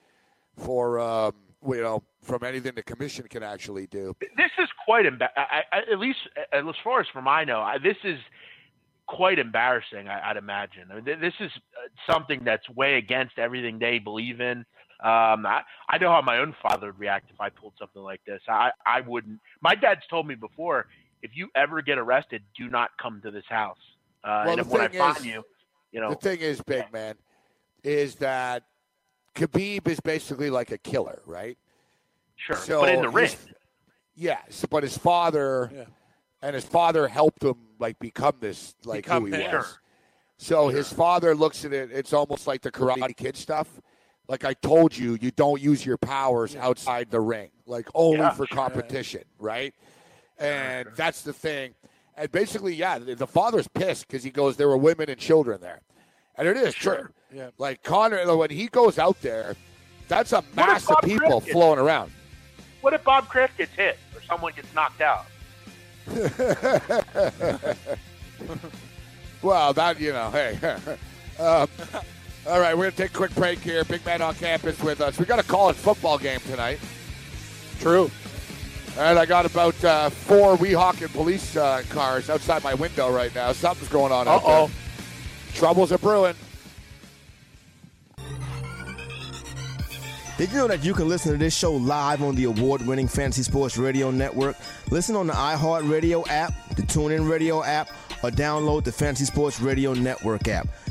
for um, you know from anything the commission can actually do. This is quite emba- I, I, at least as far as from I know, I, this is quite embarrassing. I, I'd imagine. I mean, th- this is uh, something that's way against everything they believe in. Um, I, I know how my own father would react if I pulled something like this. I, I wouldn't. My dad's told me before, if you ever get arrested, do not come to this house. Uh, Well, and the when I thing find is- you, you know, The thing is, big man, is that Khabib is basically like a killer, right? sure, so but in the ring, Yes, but his father Yeah. and his father helped him like become this like Become who he him. was. Sure. So his father looks at it. It's almost like the Karate Kid stuff. like I told you, you don't use your powers outside the ring, like only Yeah, for sure. competition, right? And that's the thing. And basically, yeah, the, the father's pissed because he goes, there were women and children there, and it is true. Yeah. Like Conor, when he goes out there, that's a if mass of people Griffin- flowing around. What if Bob Kraft gets hit or someone gets knocked out? <laughs> Well, that you know, hey. <laughs> um, all right, we're gonna take a quick break here. Big man on campus with us. We got a college football game tonight. True. And I got about uh, four Weehawken police uh, cars outside my window right now. Something's going on out Uh-oh. there. Troubles are brewing. Did you know that you can listen to this show live on the award winning Fantasy Sports Radio Network? Listen on the iHeartRadio app, the TuneIn Radio app, or download the Fantasy Sports Radio Network app.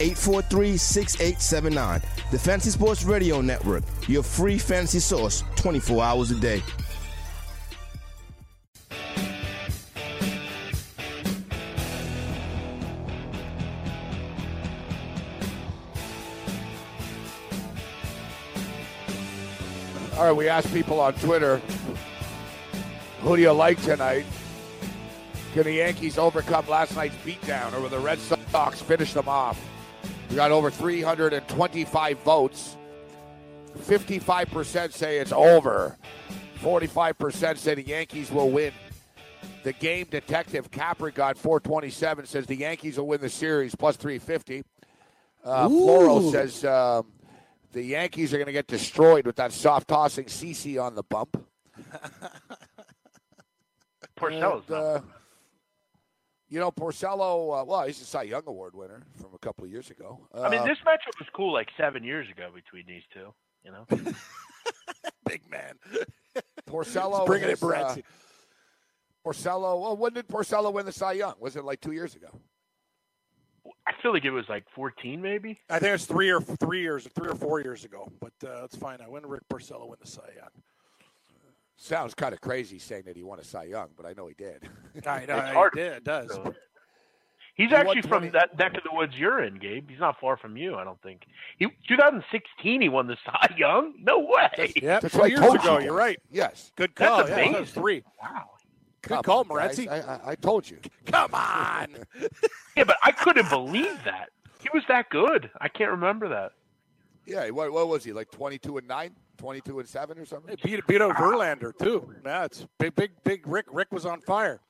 843 6879. The Fantasy Sports Radio Network, your free fantasy source 24 hours a day. All right, we asked people on Twitter, who do you like tonight? Can the Yankees overcome last night's beatdown, or will the Red Sox finish them off? We got over 325 votes. 55% say it's over. 45% say the Yankees will win. The game detective Capri got 427 says the Yankees will win the series plus 350. Uh, Floral says um, the Yankees are going to get destroyed with that soft tossing CC on the bump. <laughs> Porcello's And, not. uh, you know, Porcello, uh, well, he's a Cy Young Award winner from a couple of years ago. I mean, Uh, this matchup was cool like seven years ago between these two. You know, <laughs> Big man. <laughs> Porcello, Bringing it, has, uh, Porcello, well, when did Porcello win the Cy Young? Was it like two years ago? I feel like it was like 14, maybe. I think it's three or three years, three or four years ago. But uh, that's fine. I when Rick Porcello win the Cy Young. Sounds kind of crazy saying that he won a Cy Young, but I know he did. I know <laughs> It's it hard. did, it does. So- He's He won actually from 20 that neck of the woods you're in, Gabe. He's not far from you, I don't think. He 2016 he won the Cy Young. No way. Yeah, That's two what I years ago. you. You're right. Yes. Good That's call. yeah, amazing. that three. Wow. Good call, on, guys. I, I, I told you. Come on. <laughs> Yeah, but I couldn't believe that. He was that good. I can't remember that. Yeah, what, what was he, like 22 and 9? 22 and 7 or something? Hey, beat beat out Verlander too. Yeah, it's big, big, big. Rick Rick was on fire.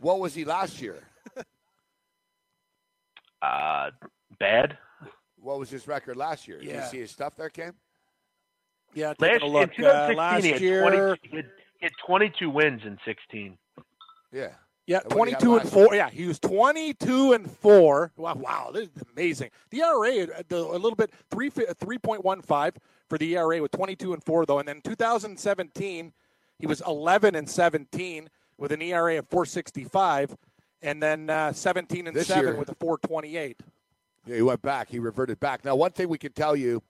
What was he last year? <laughs> Uh, bad. What was his record last year? Did you see his stuff there, Cam? Yeah, Last, taking a in look. 2016, Uh, last he, had year, 20, he, had, he had 22 wins in 16. Yeah. yeah, And what did he have twenty-two and last four. Yeah, he was twenty-two and four. Wow, wow, this is amazing. The ERA uh, a little bit three three point one five for the ERA with twenty-two and four though, and then 2017 he was eleven and seventeen with an ERA of four sixty-five, and then uh, seventeen and This seven year- with a four twenty-eight. Yeah, he went back. He reverted back. Now, one thing we can tell you,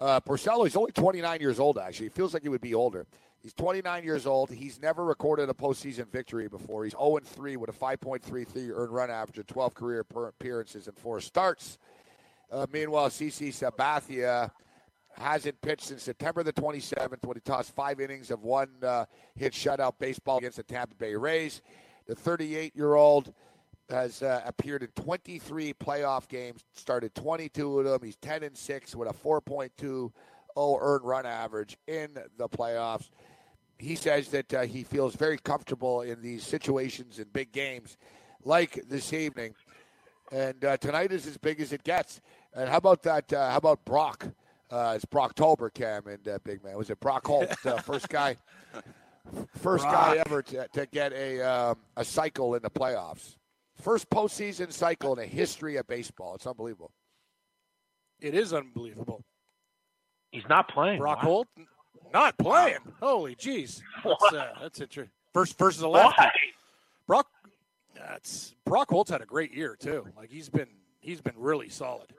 uh, Porcello, is only 29 years old, actually. It feels like he would be older. He's 29 years old. He's never recorded a postseason victory before. He's 0 3 with a 5.33 earned run average and 12 career appearances and four starts. Uh, meanwhile, CC Sabathia hasn't pitched since September the 27th when he tossed five innings of one uh, hit shutout baseball against the Tampa Bay Rays. The 38 year old has uh, appeared in 23 playoff games, started 22 of them. He's 10 and 6 with a 4.20 earned run average in the playoffs. He says that uh, he feels very comfortable in these situations in big games like this evening. And uh, tonight is as big as it gets. And how about that? Uh, how about Brock? Uh, it's Brock Tolber, Cam, and uh, Big Man. Was it Brock Holt, uh, <laughs> first guy, first guy ever to, to get a um, a cycle in the playoffs? First postseason cycle in the history of baseball. It's unbelievable. It is unbelievable. He's not playing. Brock Wow. Holt. Not playing. Holy jeez. That's, uh, that's interesting. First versus a lefty. Why? Brock. That's Brock Holt's had a great year too. Like he's been he's been really solid.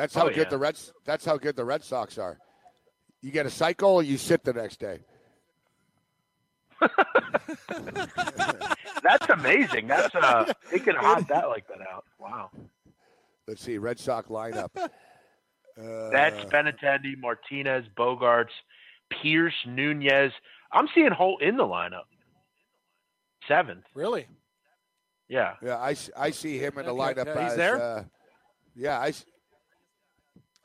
That's how Oh, good yeah. the Reds. That's how good the Red Sox are. You get a cycle, or you sit the next day. <laughs> That's amazing. That's uh, they can hot that like that out. Wow. Let's see, Red Sox lineup. <laughs> Uh, That's Benintendi, Martinez, Bogaerts, Pearce, Nunez. I'm seeing Holt in the lineup. Seventh. Really? Yeah. Yeah, I, I see him in the Okay, lineup. yeah, he's as, there? Uh, yeah, I, s-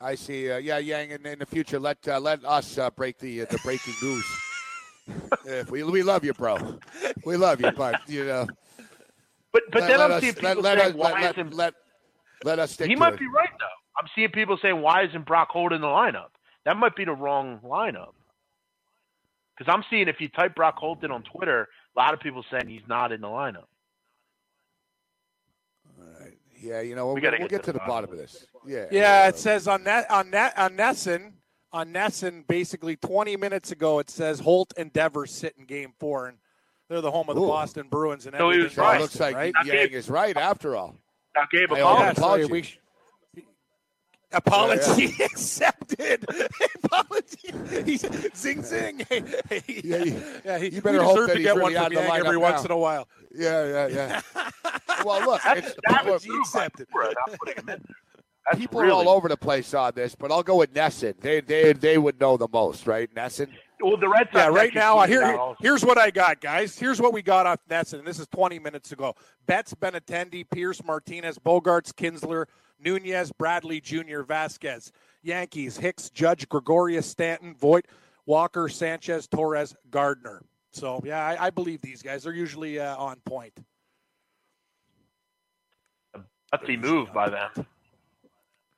I see. Uh, yeah, Yang, in, in the future, let uh, let us uh, break the uh, the breaking news. if <laughs> we we love you, bro. We love you, but you know. But but let, then let I'm us, seeing people let, saying us, why let, let, isn't let, let us stick he might it. be right though. I'm seeing people saying why isn't Brock Holt in the lineup? That might be the wrong lineup. Because I'm seeing if you type Brock Holt in on Twitter, a lot of people saying he's not in the lineup. Yeah, you know, we'll, we, we'll get get to the bottom of this. Yeah. Yeah, it says on that on that on NESN on NESN basically 20 minutes ago it says Holt and Devers sit in Game Four and they're the home of the Ooh. Boston Bruins and So he was everything So it right. looks like right? Yang is right after all. Now Gabe I Apollo. Owe Yeah, an so <laughs> apology. we sh- Apology accepted. Apology. He's zing zing. <laughs> Hey, hey, Yeah, you- yeah, he, you better hope that to he's get really one out from of the Yang every lineup once now. in a while. Yeah, yeah, yeah. <laughs> well, look, That's it's, a savage people, accepted. Cooper, not putting him in there. That's people really, are all over the place on this, but I'll go with NESN. They they they would know the most, right? NESN. Well, the Red Sox. Yeah, right now, tweeted here, out here- here's what I got, guys. Here's what we got off NESN, and this is 20 minutes ago. Betts, Benintendi, Pearce, Martinez, Bogaerts, Kinsler, Nunez, Bradley Jr., Vázquez. Yankees, Hicks, Judge, Gregorius, Stanton, Voit, Walker, Sanchez, Torres, Gardner. So, yeah, I, I believe these guys. They're usually uh, on point. gutsy move by them.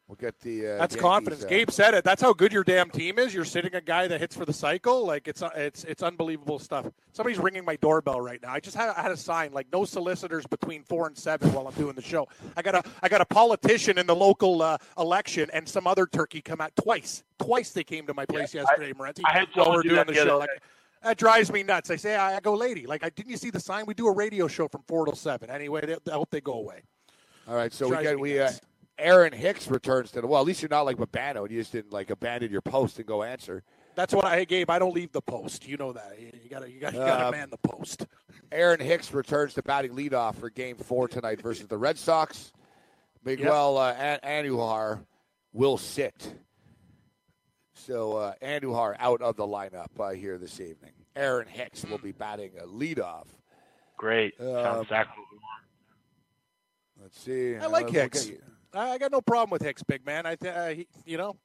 We'll get the. Uh, That's Yankees, confidence. uh, Gabe said it. That's how good your damn team is. You're sitting a guy that hits for the cycle. Like it's it's it's unbelievable stuff. Somebody's ringing my doorbell right now. I just had, I had a sign like no solicitors between four and seven while I'm doing the show. I got a I got a politician in the local uh, election and some other turkey come out twice. Twice they came to my place Yeah, yesterday, Morency, I had while someone we're do doing that the the show. Like, that drives me nuts. I say I, I go, lady. Like, I didn't you see the sign? We do a radio show from four to seven. Anyway, they, I hope they go away. All right, so we Drives get me we. Uh, nuts. Aaron Hicks returns to the. Well, at least you're not like Babano. and You just didn't like abandon your post and go answer. That's what I gave. I don't leave the post. You know that. You gotta you gotta you gotta Um, man the post. Aaron Hicks returns to batting leadoff for Game Four tonight versus the Red Sox. Miguel uh, An- Andujar will sit. So uh, Andujar out of the lineup uh, here this evening. Aaron Hicks will be batting a leadoff. Great. Um, Sounds exactly what we want. Let's see. I like Uh, we'll Hicks. Get you- I I got no problem with Hicks, big man. I think uh, he, you know,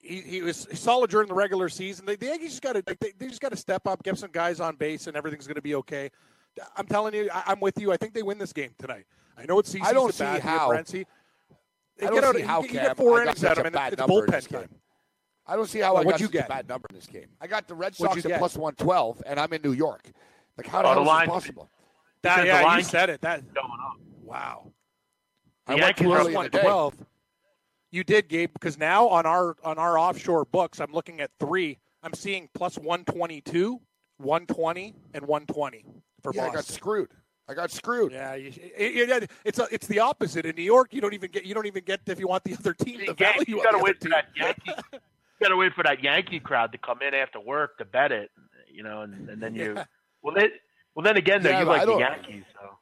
he, he was solid during the regular season. The, the Yankees just got to they, they just got to step up, get some guys on base, and everything's going to be okay. I'm telling you, I, I'm with you. I think they win this game tonight. I know it's I don't CC's a bad see how. Morency. They I don't out- see how get- you Cam. get four I got innings out of him. bad It's number in bullpen this time. game. I don't see how Well, I got what'd you such a get? bad number in this game. I got the Red Sox at plus one twelve, and I'm in New York. Like how the Oh, hell is line- this possible? That, Because the yeah, you said it. That Going on. wow. The I went Yankees too are early in the day. 112. You did, Gabe, because now on our on our offshore books, I'm looking at three. I'm seeing plus 122, 120, and 120 for Yeah, I got screwed. I got screwed. Yeah, you, it, it- it's a, it's the opposite in New York. You don't even get you don't even get if you want the other team the You value. you gotta wait for that. Yankee. you gotta wait for that Yankee crowd to come in after work to bet it. You know, and, and then you. <laughs> Yeah. Well, then, well, then again, though, Yeah, you like the Yankees, so.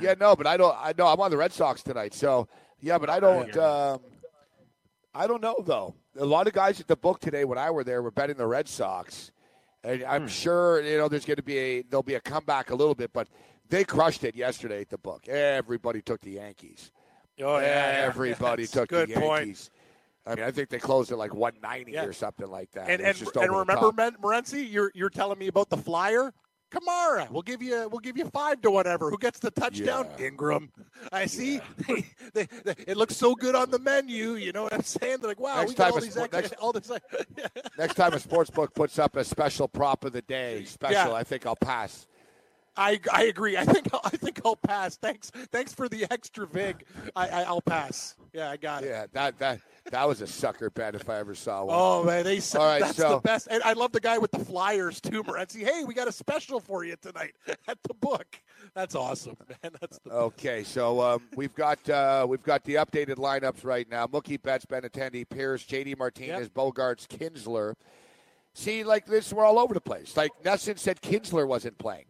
Yeah, no, but I don't. I know I'm on the Red Sox tonight, so yeah, but I don't. Um, I don't know though. A lot of guys at the book today, when I were there, were betting the Red Sox, and I'm Hmm. sure you know there's going to be a there'll be a comeback a little bit, but they crushed it yesterday at the book. Everybody took the Yankees. Oh yeah, Everybody That's took good the point. I mean, I think they closed at like 190 Yeah. or something like that. And and, just and remember. Morency, you're you're telling me about the flyer. Kamara, we'll give you we'll give you five to whatever. Who gets the touchdown? Yeah. Ingram. I see. <laughs> They, they, they- it looks so good on the menu. You know what I'm saying? They're like, wow, Next we got all a these sport- next- all this. <laughs> Next time a sports book puts up a special prop of the day, special, Yeah. I think I'll pass. I, I agree. I think <laughs> I think I'll pass. Thanks thanks for the extra vig. I, I I'll pass. Yeah, I got it. Yeah, that that that was a sucker bet if I ever saw one. Oh man, they All right, that's so- the best. And I love the guy with the flyers too, Morency. Hey, we got a special for you tonight <laughs> at the book. That's awesome, man. That's the Okay, so um, we've got uh, we've got the updated lineups right now. Mookie Betts, Benintendi, Pearce, J.D. Martinez, Yep. Bogaerts, Kinsler. See, like this, we're all over the place. Like NESN said, Kinsler wasn't playing.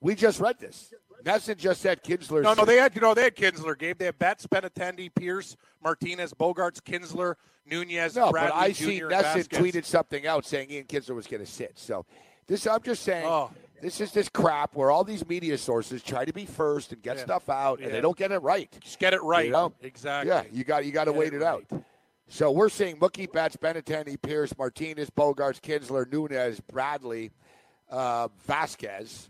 We just read this. NESN just said Kinsler. No, no, they had you know they had Kinsler, Gabe. They had Betts, Benintendi, Pearce, Martinez, Bogaerts, Kinsler, Nunez, no, Bradley but I Jr. see NESN tweeted something out saying Ian Kinsler was going to sit. So this, I'm just saying. Oh. This is this crap where all these media sources try to be first and get Yeah. stuff out, and they don't get it right. Just get it right. You know? Exactly. Yeah, you got you got to wait it out. So we're seeing Mookie Betts, Benintendi, Pearce, Martinez, Bogaerts, Kinsler, Nunez, Bradley, uh, Vázquez.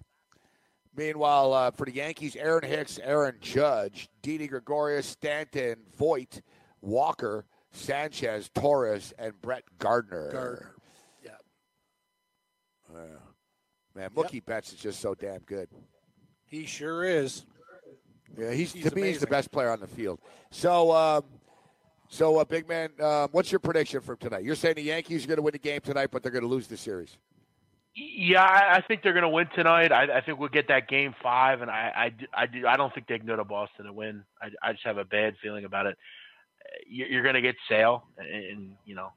Meanwhile, uh, for the Yankees, Aaron Hicks, Aaron Judge, Didi Gregorius, Stanton, Voit, Walker, Sanchez, Torres, and Brett Gardner. Gardner. Yeah. Man, Mookie Betts is just so damn good. He sure is. Yeah, he's, He's to me he's the best player on the field. So, um, so uh, big man, um, what's your prediction for tonight? You're saying the Yankees are going to win the game tonight, but they're going to lose the series. Yeah, I, think they're going to win tonight. I, I think we'll get that game five, and I, I, I, do, I don't think they can go to Boston and win. I, I just have a bad feeling about it. Uh, you- You're going to get Sale, and, and you know,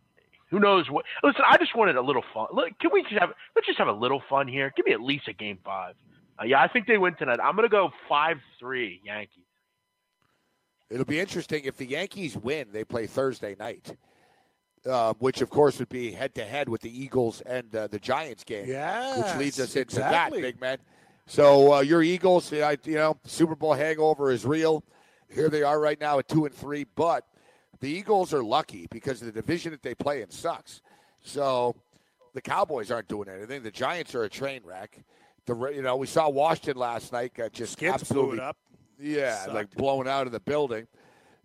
who knows what? Listen, I just wanted a little fun. Can we just have? Let's just have a little fun here. Give me at least a game five. Uh, yeah, I think they win tonight. I'm going to go five three Yankees. It'll be interesting if the Yankees win. They play Thursday night, uh, which of course would be head to head with the Eagles and uh, the Giants game. Yes, which leads us into exactly. that, big man. So uh, your Eagles, you know, Super Bowl hangover is real. Here they are right now at two and three, but the Eagles are lucky because the division that they play in sucks. So the Cowboys aren't doing anything. The Giants are a train wreck. The you know we saw Washington last night got just Skins absolutely blew it up. yeah, Sucked. like blown out of the building.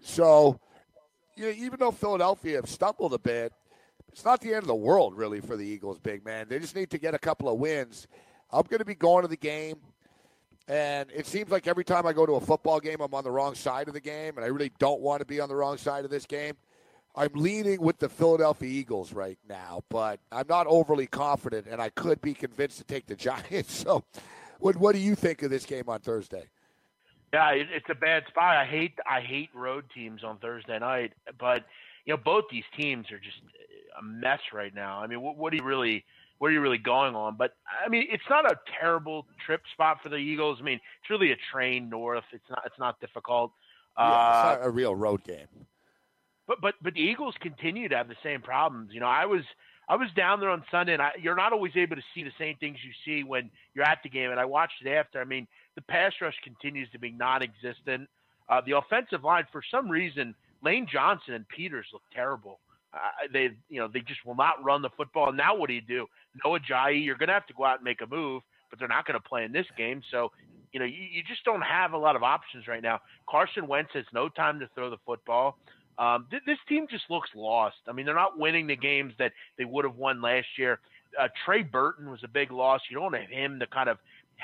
So, you know, even though Philadelphia have stumbled a bit, it's not the end of the world, really, for the Eagles, big man. They just need to get a couple of wins. I'm going to be going to the game, and it seems like every time I go to a football game, I'm on the wrong side of the game, and I really don't want to be on the wrong side of this game. I'm leaning with the Philadelphia Eagles right now, but I'm not overly confident, and I could be convinced to take the <laughs> Giants. So, what what do you think of this game on Thursday? Yeah, it, it's a bad spot. I hate I hate road teams on Thursday night, but you know both these teams are just a mess right now. I mean, what, what are you really what are you really going on? But I mean, it's not a terrible trip spot for the Eagles. I mean, it's really a train north. It's not it's not difficult. Yeah, Uh, it's not a real road game. but but but the Eagles continue to have the same problems. You know, I was I was down there on Sunday, and I, you're not always able to see the same things you see when you're at the game. And I watched it after. I mean, the pass rush continues to be non-existent. Uh, the offensive line, for some reason, Lane Johnson and Peters look terrible. Uh, they you know they just will not run the football. Now what do you do? Noah Ajayi, you're going to have to go out and make a move, but they're not going to play in this game. So you know you, you just don't have a lot of options right now. Carson Wentz has no time to throw the football. Um, th- this team just looks lost. I mean, they're not winning the games that they would have won last year. Uh, Trey Burton was a big loss. You don't have him to kind of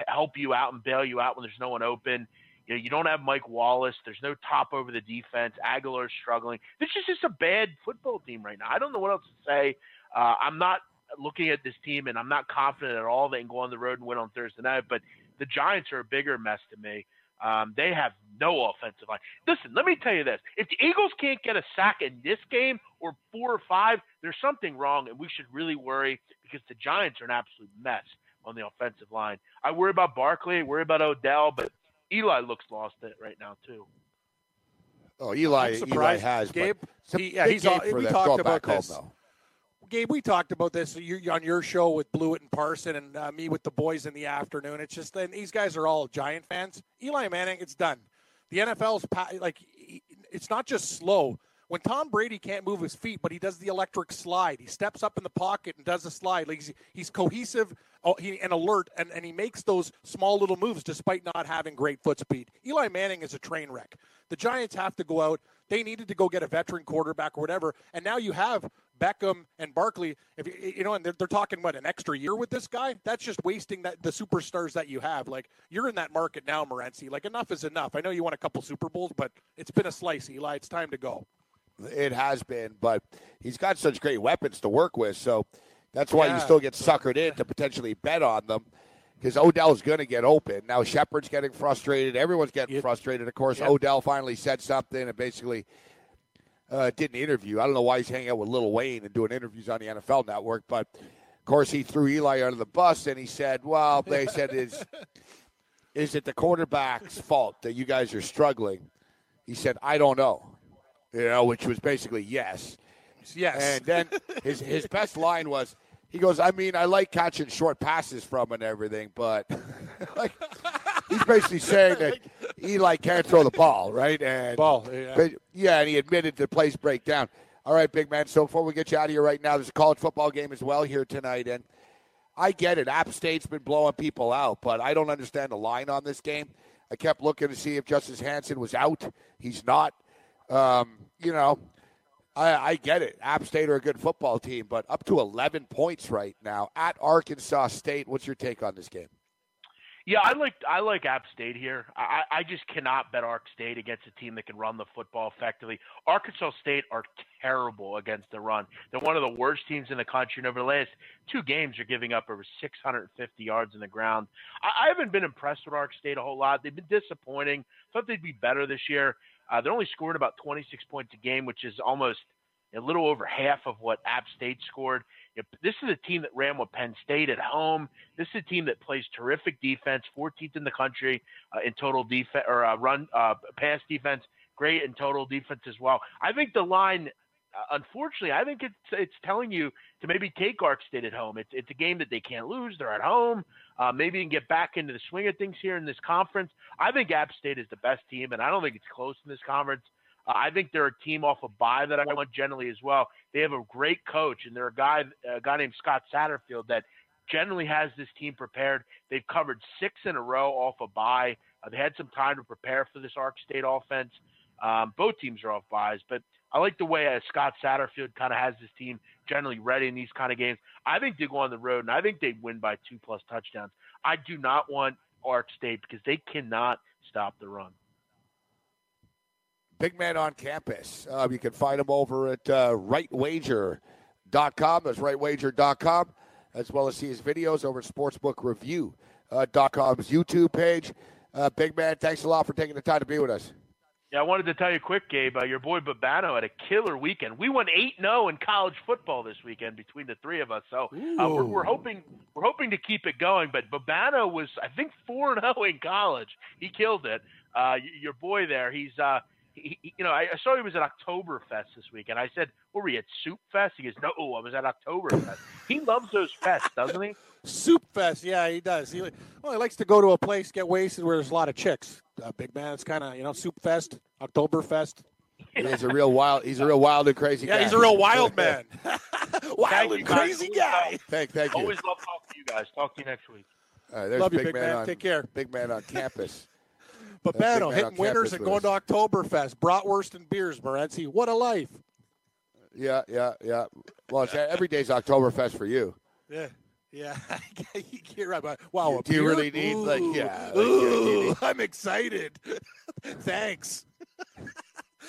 help you out and bail you out when there's no one open. You know, you don't have Mike Wallace. There's no top over the defense. Agholor's struggling. This is just a bad football team right now. I don't know what else to say. Uh, I'm not looking at this team, and I'm not confident at all they can go on the road and win on Thursday night. But the Giants are a bigger mess to me. Um, they have no offensive line. Listen, let me tell you this: if the Eagles can't get a sack in this game or four or five, there's something wrong, and we should really worry because the Giants are an absolute mess on the offensive line. I worry about Barkley, I worry about Odell, but Eli looks lost it right now too. Oh, Eli, I'm Eli has. Gabe. But He- yeah, he's all- for we them talked about back home, this. Gabe, we talked about this on your show with Blewett and Parson, and uh, me with the boys in the afternoon. It's just, and these guys are all Giant fans. Eli Manning, it's done. The NFL's pa- like, it's not just slow. When Tom Brady can't move his feet, but he does the electric slide. He steps up in the pocket and does a slide. Like he's, he's cohesive oh, and alert, and, and he makes those small little moves despite not having great foot speed. Eli Manning is a train wreck. The Giants have to go out. They needed to go get a veteran quarterback or whatever, and now you have Beckham and Barkley. If you, you know, and they're, they're talking what an extra year with this guy. That's just wasting that the superstars that you have. Like you're in that market now, Morency. Like enough is enough. I know you won a couple Super Bowls, but it's been a slice, Eli. It's time to go. It has been, but he's got such great weapons to work with, so that's why Yeah. you still get suckered in to potentially bet on them. Because Odell's going to get open. Now Shepard's getting frustrated. Everyone's getting Yep. frustrated. Of course, Yep. Odell finally said something and basically uh, did an interview. I don't know why he's hanging out with Lil Wayne and doing interviews on the NFL Network, but of course he threw Eli under the bus and he said, "Well, they said is is it the quarterback's fault that you guys are struggling?" He said, "I don't know," you know, which was basically yes. Yes. And then his his best line was, he goes, "I mean, I like catching short passes from and everything, but <laughs> like." He's basically saying that Eli can't throw the ball, right? And Ball, yeah. but yeah, and he admitted the plays break down. All right, big man. So before we get you out of here right now, there's a college football game as well here tonight, and I get it. App State's been blowing people out, but I don't understand the line on this game. I kept looking to see if Justice Hansen was out. He's not. Um, you know, I, I get it. App State are a good football team, but up to 11 points right now at Arkansas State. What's your take on this game? Yeah, I like I like App State here. I, I just cannot bet Ark State against a team that can run the football effectively. Arkansas State are terrible against the run. They're one of the worst teams in the country, and over the last two games, they're giving up over 650 yards in the ground. I, I haven't been impressed with Ark State a whole lot. They've been disappointing. Thought they'd be better this year. Uh, they're only scoring about 26 points a game, which is almost a little over half of what App State scored. You know, This is a team that ran with Penn State at home. This is a team that plays terrific defense, 14th in the country uh, in total defense or uh, run uh, pass defense, great in total defense as well. I think the line, uh, unfortunately, I think it's it's telling you to maybe take Ark State at home. It's it's a game that they can't lose. They're at home. Uh, maybe you can get back into the swing of things here in this conference. I think App State is the best team, and I don't think it's close in this conference. Uh, I think they're a team off a bye that I want generally as well. They have a great coach, and they're a guy, a guy named Scott Satterfield that generally has this team prepared. They've covered six in a row off a bye. Uh, they had some time to prepare for this Ark State offense. Um, both teams are off buys, but I like the way uh, Scott Satterfield kind of has this team generally ready in these kind of games. I think they go on the road, and I think they win by two plus touchdowns. I do not want Ark State because they cannot stop the run. Big man on campus. Uh, you can find him over at uh, rightwager.com. That's rightwager.com, as well as see his videos over at sportsbookreview.com's YouTube page. Uh, big man, thanks a lot for taking the time to be with us. Yeah, I wanted to tell you quick, Gabe. Uh, your boy Babano had a killer weekend. We won eight zero in college football this weekend between the three of us. So uh, we're, we're hoping we're hoping to keep it going. But Babano was, I think, four zero in college. He killed it. Uh, your boy there, he's. He, he- you know, I, I saw he was at Oktoberfest this week, and I said, "Were we at Soup Fest?" He goes, "No, I was at Oktoberfest." he loves those fests, doesn't he? Soup Fest, yeah, he does. He well, he likes to go to a place, get wasted where there's a lot of chicks. Uh, big man, it's kind of you know Soup Fest, Oktoberfest. He's a real wild. He's a real wild and crazy Yeah, guy. he's a real wild man, <laughs> <laughs> wild you, and guys. crazy guy. Thank, thank you. Always love talking to you guys. Talk to you next week. All right, there's Love you, big, big man. on, Take care. Big man on campus. But Big man Bano on hitting winners and going to Oktoberfest, bratwurst and beers, Morency. What a life! Yeah, yeah, yeah. Well, every day's Oktoberfest for you. Yeah, yeah, <laughs> you're right. But wow, Do you really need, like, Ooh. yeah, like, yeah, you Ooh, I'm excited. <laughs> Thanks. <laughs>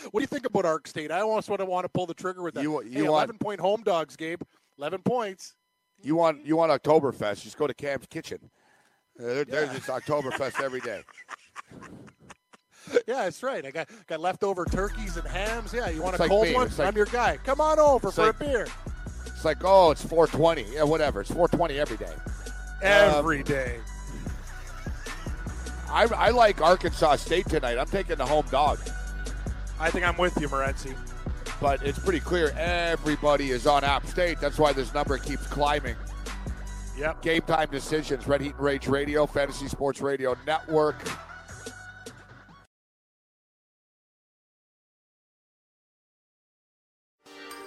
what do you think about Ark State? I almost want to want to pull the trigger with that. You- hey, want- 11 point home dogs, Gabe. 11 points. You want you want Oktoberfest? Just go to Cam's Kitchen. Uh, there- There's this Oktoberfest every day. <laughs> Yeah, that's right. I got got leftover turkeys and hams. Yeah, you want It's a like cold me. one? Like- I'm your guy. Come on over for like- a beer. It's like, oh, it's 420. Yeah, whatever. It's 420 every day. Every um, day. I, I like Arkansas State tonight. I'm taking the home dog, I think I'm with you, Morency. but it's pretty clear everybody is on App State. That's why this number keeps climbing. Yep. Game time decisions. Red Heat and Rage Radio, Fantasy Sports Radio Network.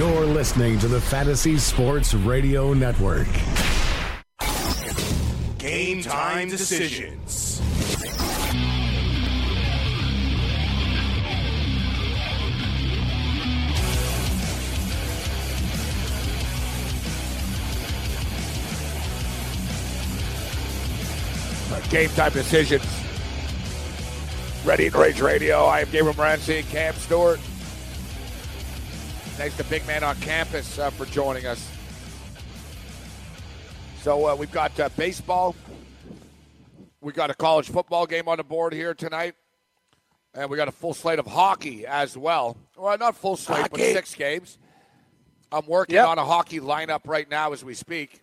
You're listening to the Fantasy Sports Radio Network. Game time decisions. Game time decisions. Ready to Rage Radio. I am Gabriel Morency, Cam Stewart. Thanks to Big Man on Campus uh, for joining us. So uh, we've got uh, baseball. We got a college football game on the board here tonight, and we got a full slate of hockey as well. Well, not full slate, but six games. I'm working Yep. on a hockey lineup right now as we speak.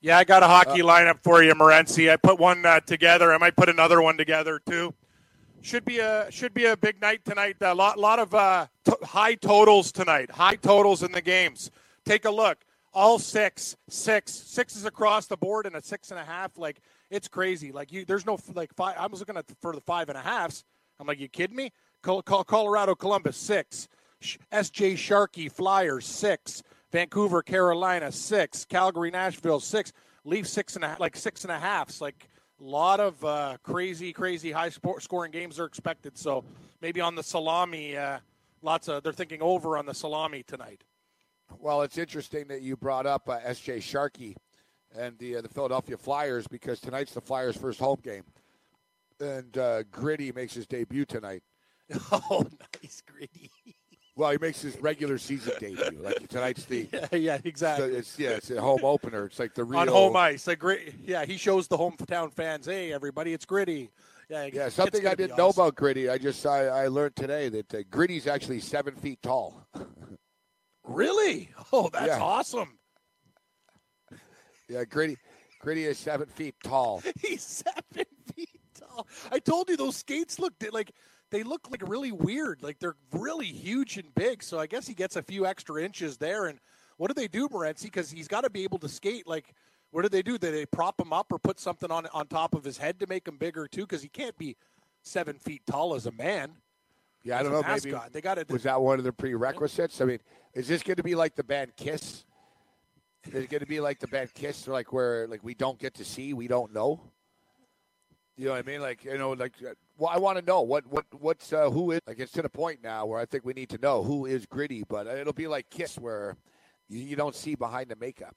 Yeah, I got a Uh, hockey lineup for you, Morency. I put one uh, together. I might put another one together too. Should be a should be a big night tonight. A lot lot of uh, t- high totals tonight. High totals in the games. Take a look. All six, six, sixes across the board, and a six and a half. Like it's crazy. Like you, there's no like five. I was looking at for the five and a halves. I'm like, you kidding me? Col- Col- Colorado, Columbus, six. SJ Sharkey, Flyers, six. Vancouver, Carolina, six. Calgary, Nashville, six. Leafs, six and a like six and a halfs. Like lot of uh, crazy, crazy high sport scoring games are expected. So maybe on the salami, uh, lots of they're thinking over on the salami tonight. Well, it's interesting that you brought up uh, S.J. Sharkey and the uh, the Philadelphia Flyers because tonight's the Flyers' first home game, and uh, Gritty makes his debut tonight. <laughs> Oh, nice, gritty. Well, he makes his regular season debut. Like tonight's the, <laughs> yeah, yeah, the exactly. it's yeah, it's a home opener. It's like the real on home ice, like great. Yeah, he shows the hometown fans, "Hey, everybody, it's gritty." Yeah, Yeah, something I didn't know about Gritty. I just I, I learned today that uh, Gritty's actually seven feet tall. Really? Oh, that's Yeah. awesome. Yeah, Gritty, Gritty is seven feet tall. <laughs> He's seven <laughs> feet tall. I told you those skates look di- like they look like really weird. Like they're really huge and big. So I guess he gets a few extra inches there. And what do they do, Morency? Because he's got to be able to skate. Like, what do they do? Do they prop him up or put something on on top of his head to make him bigger too? Because he can't be seven feet tall as a man. Yeah, I don't know. Maybe. They gotta- was that one of the prerequisites? I mean, is this going to be like the band Kiss? Is it going to be like the band Kiss, like where like we don't get to see, we don't know? You know what I mean? Like you know, like uh, well, I want to know what what what's uh, who is like. It's to the point now where I think we need to know who is Gritty, but it'll be like Kiss, where you, you don't see behind the makeup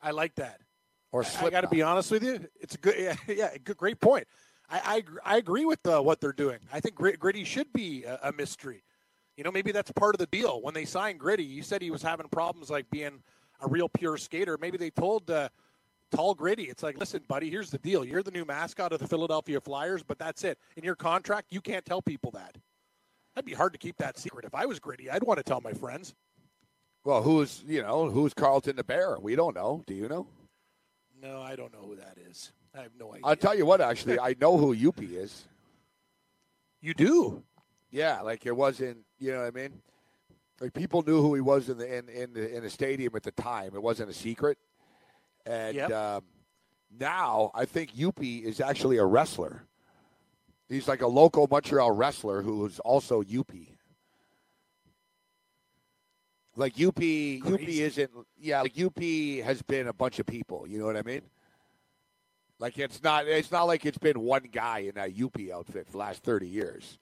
I like that. or I Slipknot. got to be honest with you. It's a good, <laughs> yeah, yeah good, great point. I, I, I agree with uh, what they're doing. I think Gritty should be a, a mystery. You know, maybe that's part of the deal. When they signed Gritty, you said he was having problems like being a real pure skater. Maybe they told uh, Tall Gritty, it's like, listen, buddy, here's the deal. You're the new mascot of the Philadelphia Flyers, but that's it. In your contract, you can't tell people that. That'd be hard to keep that secret. If I was Gritty, I'd want to tell my friends. Well, who's you know who's Carlton the Bear? We don't know. Do you know? No, I don't know who that is. I have no idea. I'll tell you what. Actually, I know who Youppi is. you do. Yeah, like it wasn't. You know what I mean? Like people knew who he was in the in in the, in the stadium at the time. It wasn't a secret. And Yep. um, now I think Youppi is actually a wrestler. He's like a local Montreal wrestler who is also Youppi. Like Youppi, Youppi isn't. Yeah, like Youppi has been a bunch of people. You know what I mean? Like it's not. It's not like it's been one guy in that Youppi outfit for the last thirty years.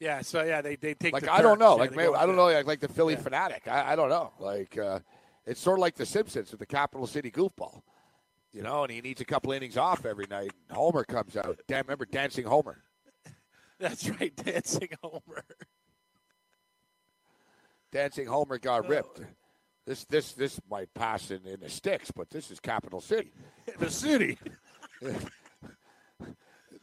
Yeah, so yeah, they, they take like the I don't know. Yeah, Like maybe, I don't know. Like, like the Philly Yeah. fanatic. I, I don't know. Like uh, it's sort of like the Simpsons with the Capital City goofball. You know, and he needs a couple innings off every night. Homer comes out. Damn, remember Dancing Homer? <laughs> That's right, dancing Homer. Dancing Homer got oh. ripped. This this this might pass in, in the sticks, but this is Capital City. <laughs> the city. <laughs>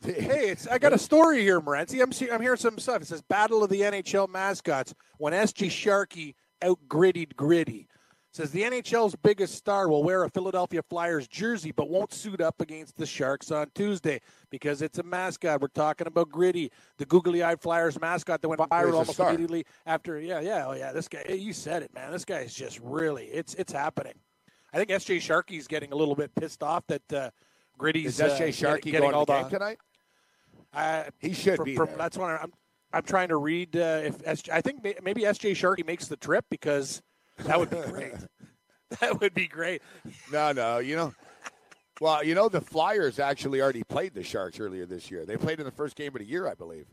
Hey, it's I got a story here, Morency. I'm see, I'm hearing some stuff. It says Battle of the NHL mascots when SJ Sharkey out grittied Gritty. Says the NHL's biggest star will wear a Philadelphia Flyers jersey, but won't suit up against the Sharks on Tuesday because it's a mascot. We're talking about Gritty, the googly-eyed Flyers mascot that went viral almost immediately after. Yeah, yeah, oh yeah. This guy, you said it, man. This guy is just really. It's it's happening. I think SJ Sharkey's getting a little bit pissed off that uh, Gritty's Is S.J. uh, Sharkey getting going all the the tonight? uh, He should from, be from- that's what I'm. I'm trying to read uh, if SJ, I think maybe SJ Sharkey makes the trip because that would be great. <laughs> that would be great. No, no, you know. Well, you know the Flyers actually already played the Sharks earlier this year. They played in the first game of the year, I believe.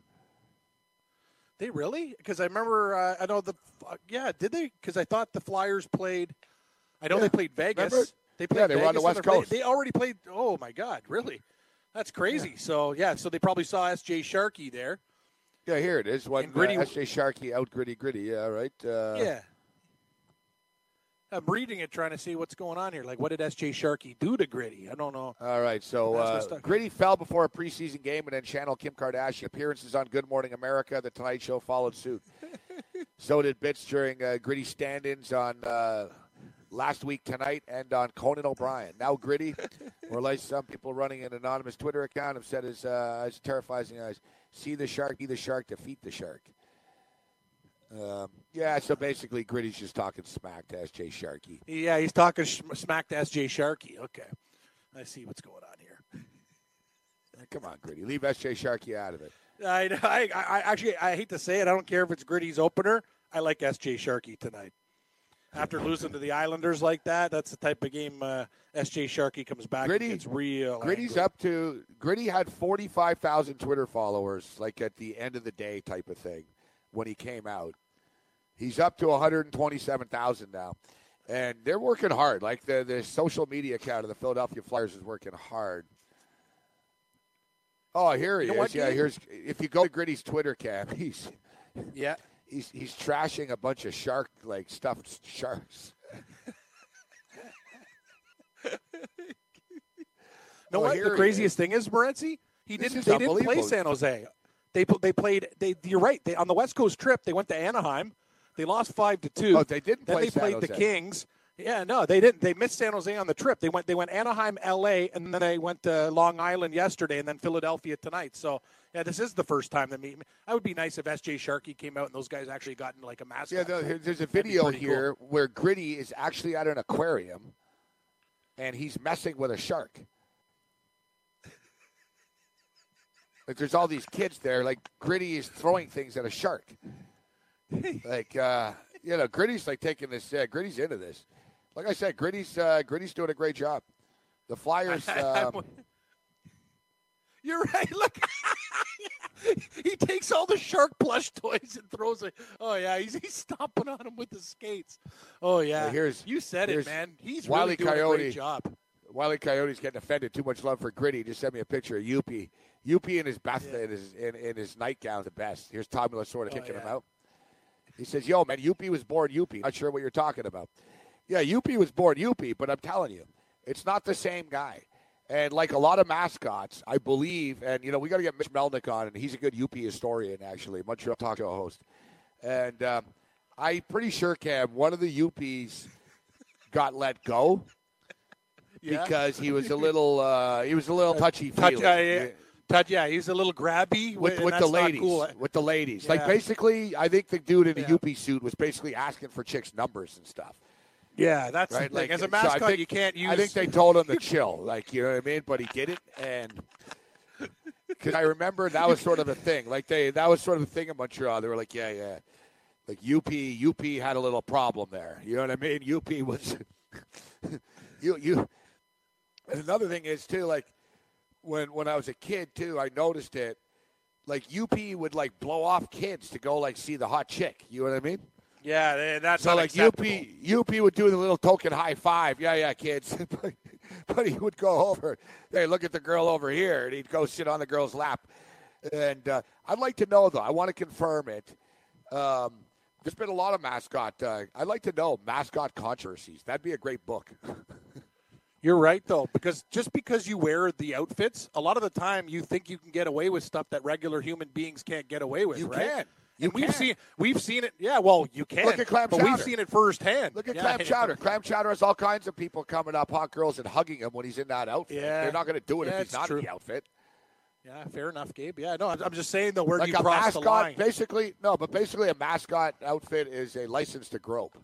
They really? Because I remember, uh, I know the uh, yeah, did they? Because I thought the Flyers played. I know Yeah. they played Vegas. Remember? They played Yeah, they were on the West Coast. They already played. Oh my God, really? That's crazy. So yeah, so they probably saw SJ Sharkey there. Yeah, here it is. Gritty- uh, SJ Sharkey out gritty gritty. Yeah, right. Uh, yeah. I'm reading it, trying to see what's going on here. Like, what did SJ Sharkey do to Gritty? I don't know. All right, so uh. Gritty fell before a preseason game and then channeled Kim Kardashian. Appearances on Good Morning America, The Tonight Show followed suit. <laughs> so did Bits during uh, Gritty stand-ins on uh, last week tonight and on Conan O'Brien. Now Gritty, <laughs> or like some people running an anonymous Twitter account have said, is uh, as terrifying as see the shark, be the shark, defeat the shark. Um, yeah, so basically Gritty's just talking smack to SJ Sharkey. Yeah, he's talking sh- smack to SJ Sharkey. Okay, I see what's going on here. Come on, Gritty, leave SJ Sharkey out of it. I, I, I actually I hate to say it. I don't care if it's Gritty's opener. I like SJ Sharkey tonight. After losing to the Islanders like that, that's the type of game uh, SJ Sharkey comes back. Gritty- gets real. Gritty's angry. up to Gritty had forty five thousand Twitter followers, like at the end of the day type of thing, when he came out. He's up to one hundred and twenty seven thousand now, and they're working hard. Like the the social media account of the Philadelphia Flyers is working hard. Oh, here he You know is. what, Yeah, here's if you go to Gritty's Twitter cam, <laughs> he's Yeah. he's he's trashing a bunch of shark like stuffed sharks. <laughs> No, Oh, what the he craziest thing is, Morency? He This didn't. is They didn't play. San Jose. They they played. They you're right. They on the West Coast trip. They went to Anaheim. They lost five to two. Oh, they didn't Then play they San played the Kings. Yeah, no, they didn't. They missed San Jose on the trip. They went. They went Anaheim, L.A., and then they went to Long Island yesterday, and then Philadelphia tonight. So yeah, this is the first time they meet. I would be nice if S.J. Sharkey came out and those guys actually got in like a mascot. Yeah, no, there's a video pretty cool. here where Gritty is actually at an aquarium, and he's messing with a shark. Like there's all these kids there. Like Gritty is throwing things at a shark. <laughs> like uh, you know, Gritty's like taking this. Uh, Gritty's into this. Like I said, Gritty's uh, Gritty's doing a great job. The Flyers. <laughs> Um, <laughs> You're right. Look, he takes all the shark plush toys and throws it. Oh yeah, he's he's stomping on him with the skates. Oh yeah, here's- you said it, man. He's Wile really doing a great job. Wiley Coyote's getting offended. Too much love for Gritty. Just sent me a picture of Youppi. Youppi in his best in his in, in his nightgown, the best. Here's Tommy Lasorda kicking him Oh, out. He says, "Yo, man, Youppi was born Youppi. Not sure what you're talking about. Yeah, Youppi was born Youppi, but I'm telling you, it's not the same guy. And like a lot of mascots, I believe, and you know, we got to get Mitch Melnick on, and he's a good Youppi historian, actually, Montreal talk show host. And um, I'm pretty sure, Cam, one of the UPs got let go <laughs> Yeah. because he was a <laughs> little uh, he was a little touchy Touch, feely yeah, yeah. Touch, yeah, he's a little grabby with, with the ladies. Cool. With the ladies, like basically, I think the dude in the Yeah. Youppi suit was basically asking for chicks' numbers and stuff. Yeah, that's Right? the thing. As a so mascot, think- you can't use. I think they told him to <laughs> chill, like you know what I mean. But he did it, and because I remember that was sort of a thing. Like they, that was sort of a thing in Montreal. They were like, yeah, yeah, like Youppi, Youppi had a little problem there. You know what I mean? <laughs> Youppi was, <laughs> you, you. And another thing is too, like when when I was a kid too, I noticed it. Like Youppi would like blow off kids to go like see the hot chick. You know what I mean? yeah, they- that's So like Youppi. Youppi would do the little token high five. Yeah, yeah, kids. <laughs> but, but he would go over. Hey, look at the girl over here, and he'd go sit on the girl's lap. And uh, I'd like to know though. I want to confirm it. Um, there's been a lot of mascot. Uh, I'd like to know mascot controversies. That'd be a great book. <laughs> You're right though, because just because you wear the outfits, a lot of the time you think you can get away with stuff that regular human beings can't get away with. You right? can. You and we've can. seen we've seen it. Yeah, well, you can. Look at Clam but we've seen it firsthand. Look at Yeah, Clam. <laughs> Chowder. Clam Chowder has all kinds of people coming up, hot girls, and hugging him when he's in that outfit. Yeah. They're not going to do it Yeah, if he's not true. in the outfit. Yeah, fair enough, Gabe. Yeah, no, I'm I'm just saying though, where like you a cross the mascot, line? basically no, but basically a mascot outfit is a license to grope.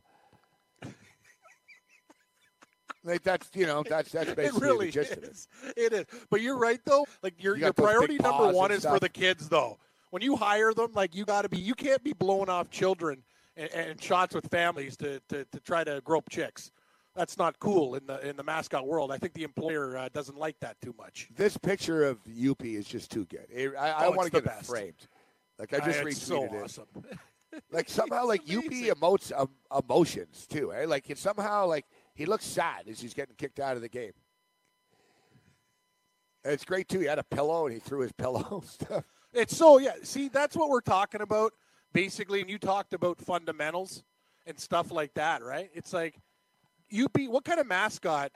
Like that's you know that's that's <laughs> basically It really the gist of it. is. It is. But you're right though. Like your You your priority number one is for the kids though. when you hire them, like you got to be, you can't be blowing off children and, and shots with families to, to, to try to grope chicks. That's not cool in the in the mascot world. I think the employer uh, doesn't like that too much. This picture of Youppi is just too good. It, I, I Oh, want to get it framed. Like I just Uh, retweeted so it. awesome. Like <laughs> somehow, like Youppi emotes um, emotions too. Eh? Like it's somehow like he looks sad as he's getting kicked out of the game. And it's great too. He had a pillow and he threw his pillow <laughs> stuff. It's so yeah. See, that's what we're talking about basically. And you talked about fundamentals and stuff like that, right? It's like you be what kind of mascot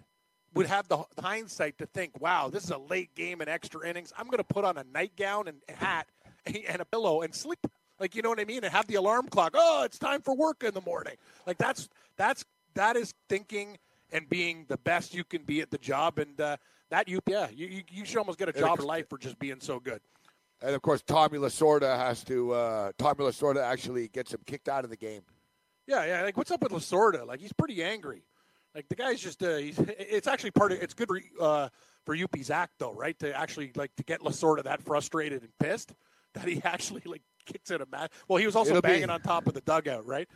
would have the hindsight to think, "Wow, this is a late game and extra innings. I'm going to put on a nightgown and hat <laughs> and a pillow and sleep." Like you know what I mean? And have the alarm clock. Oh, it's time for work in the morning. Like that's that's that is thinking and being the best you can be at the job. And uh, that you yeah, you, you you should almost get a job for life for just being so good. And of course, Tommy Lasorda has to. Uh, Tommy Lasorda actually gets him kicked out of the game. Yeah, yeah. Like, what's up with Lasorda? Like, he's pretty angry. Like, the guy's just. Uh, he's. It's actually part of. It's good for uh, for Youppi's act, though, right? To actually like to get Lasorda that frustrated and pissed <laughs> that he actually like kicks in a match. Well, he was also It'll be- banging on top of the dugout, right?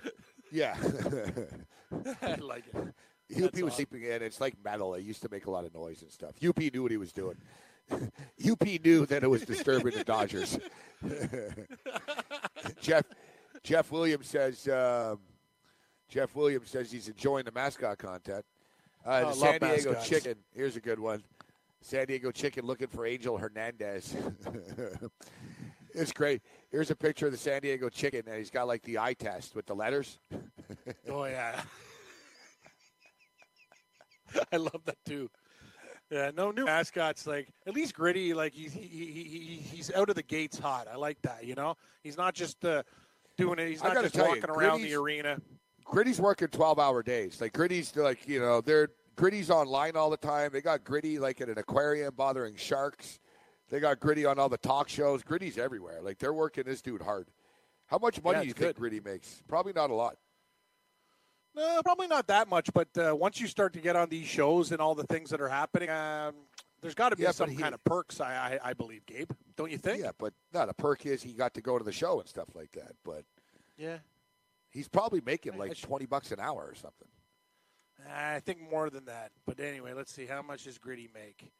Yeah. <laughs> <laughs> I like it. <laughs> Youppi That's was awesome. sleeping in. It's like metal. It used to make a lot of noise and stuff. Youppi knew what he was doing. <laughs> Youppi knew that it was disturbing the Dodgers. Jeff Jeff Williams says um, Jeff Williams says he's enjoying the mascot content. Uh, Oh, the San Diego mascots. Chicken. Here's a good one. San Diego Chicken looking for Angel Hernandez. it's great. Here's a picture of the San Diego Chicken, and he's got like the eye test with the letters. <laughs> Oh yeah. <laughs> I love that too. Yeah, no new mascots. Like at least gritty. Like he's he, he, he, he's out of the gates hot. I like that. You know, he's not just uh, doing it. He's not just tell you, walking around the arena. Gritty's working twelve hour days. Like Gritty's like you know they're Gritty's online all the time. They got Gritty like in an aquarium bothering sharks. They got Gritty on all the talk shows. Gritty's everywhere. Like they're working this dude hard. How much money Yeah, do you it's think. Gritty makes? Probably not a lot. No, probably not that much. But uh, once you start to get on these shows and all the things that are happening, um, there's got to be Yeah, some he- kind of perks. I, I I believe, Gabe. Don't you think? Yeah, but not a perk is he got to go to the show and stuff like that. But Yeah. he's probably making like should- twenty bucks an hour or something. I think more than that. But anyway, let's see. How much does Gritty make?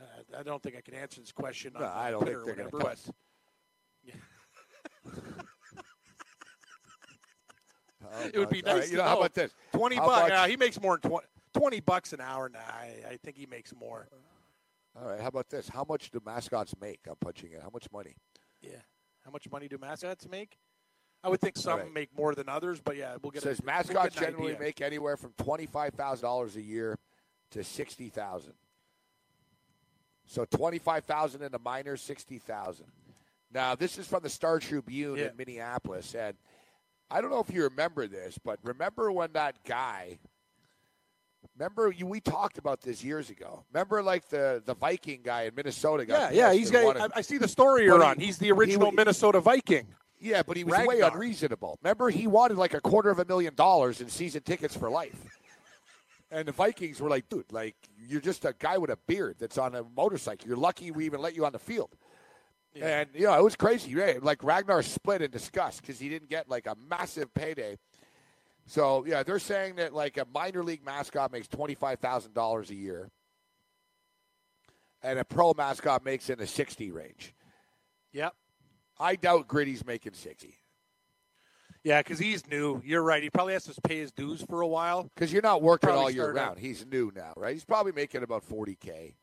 Uh, I don't think I can answer this question on No, I don't Twitter think they're going to whatever. tell But us. <laughs> it would be All right, nice you to know, how about this? twenty How bucks. Yeah, he makes more than 20, 20 bucks an hour now. I, I think he makes more. All right, how about this? How much do mascots make? I'm punching it. How much money? Yeah. How much money do mascots make? I would think some right. make more than others, but yeah, we'll It get. says a, we'll mascots get an generally idea. make anywhere from twenty five thousand dollars a year to sixty thousand. So twenty five thousand in the minors, sixty thousand. Now this is from the Star Tribune Yeah. in Minneapolis, and I don't know if you remember this, but remember when that guy. Remember, you, we talked about this years ago. Remember, like the the Viking guy in Minnesota. Yeah, Got yeah, he's got. I, I see the story you're he- on. He's the original would- Minnesota Viking. Yeah, but he was way unreasonable. Remember, he wanted like a quarter of a million dollars in season tickets for life. And the Vikings were like, dude, like you're just a guy with a beard that's on a motorcycle. You're lucky we even let you on the field. And you know, it was crazy. Right? Like Ragnar split in disgust because he didn't get like a massive payday. So yeah, they're saying that like a minor league mascot makes twenty five thousand dollars a year, and a pro mascot makes in the sixty range. Yep. I doubt Gritty's making sixty. Yeah, because he's new. You're right. He probably has to pay his dues for a while. Because you're not working all year start out- round. He's new now, right? He's probably making about 40K.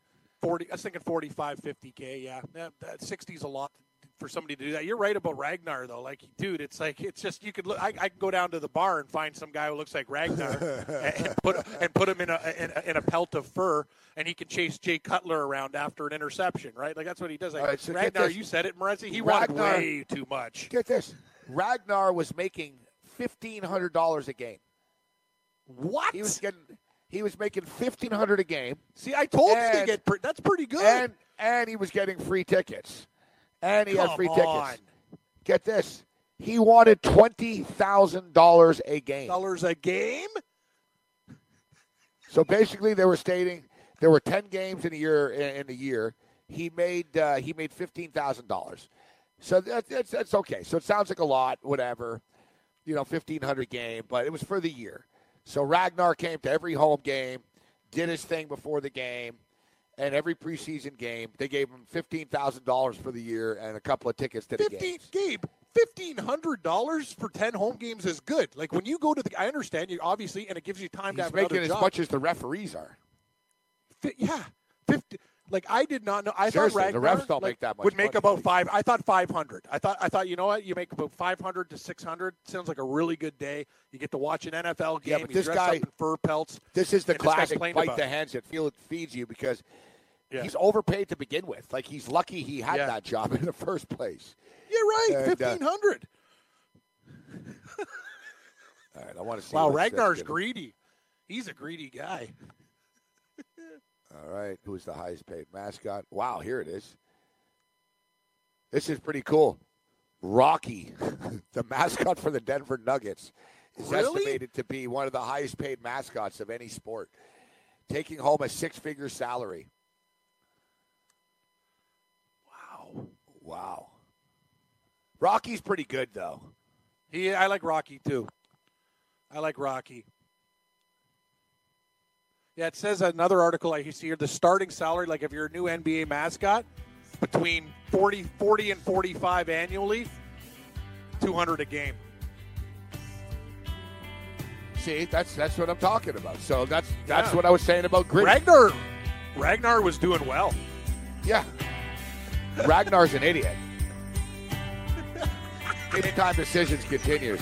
40 I was thinking 45 50k yeah, yeah that 60's a lot for somebody to do that you're right about Ragnar though like dude it's like it's just you could look I, I can go down to the bar and find some guy who looks like Ragnar <laughs> and, and put and put him in a, in a in a pelt of fur and he can chase Jay Cutler around after an interception right like that's what he does like right, so Ragnar you said it Morency he Ragnar- wanted way too much Get this. Ragnar was making $1,500 a game. what He was getting. He was making fifteen hundred a game, see I told you to get pre- that's pretty good and and he was getting free tickets, and he had Come free on. tickets. Get this, he wanted twenty thousand dollars a game. dollars a game So basically, they were stating there were ten games in a year in a year. he made uh, he made fifteen thousand dollars. So that's, that's that's okay. So it sounds like a lot, whatever. You know, fifteen hundred game, but it was for the year. So Ragnar came to every home game, did his thing before the game, and every preseason game they gave him fifteen thousand dollars for the year and a couple of tickets to the Fifteen, games. Gabe. Fifteen hundred dollars for ten home games is good. Like when you go to the, I understand you obviously, and it gives you time to He's have making as job. much as the referees are. Fi- yeah, fifty. Like I did not know. I Seriously, thought the Ragnar refs don't like, make that much Would make money. about five. I thought five hundred. I thought. I thought. You know what? You make about five hundred to six hundred. Sounds like a really good day. You get to watch an NFL game. Yeah, but this guy- in fur pelts. This is the And this guy's classic bite about the hands that feel it feeds you because Yeah. he's overpaid to begin with. Like he's lucky he had Yeah. that job in the first place. You're right. Uh, Fifteen hundred. All right, I want to see. wow, Ragnar's greedy. He's a greedy guy. All right, who's the highest paid mascot? Wow, here it is. This is pretty cool. Rocky, <laughs> the mascot for the Denver Nuggets, is Really? estimated to be one of the highest paid mascots of any sport, taking home a six figure salary. Wow. Wow. Rocky's pretty good, though. He. I like Rocky too. I like Rocky. Yeah, it says another article I see here. The starting salary, like if you're a new NBA mascot, between 40, 40 and 45 annually, 200 a game. See, that's that's what I'm talking about. So that's that's Yeah. what I was saying about Gritty. Ragnar, Ragnar was doing well. Yeah. <laughs> Ragnar's an idiot. Anytime decisions continues.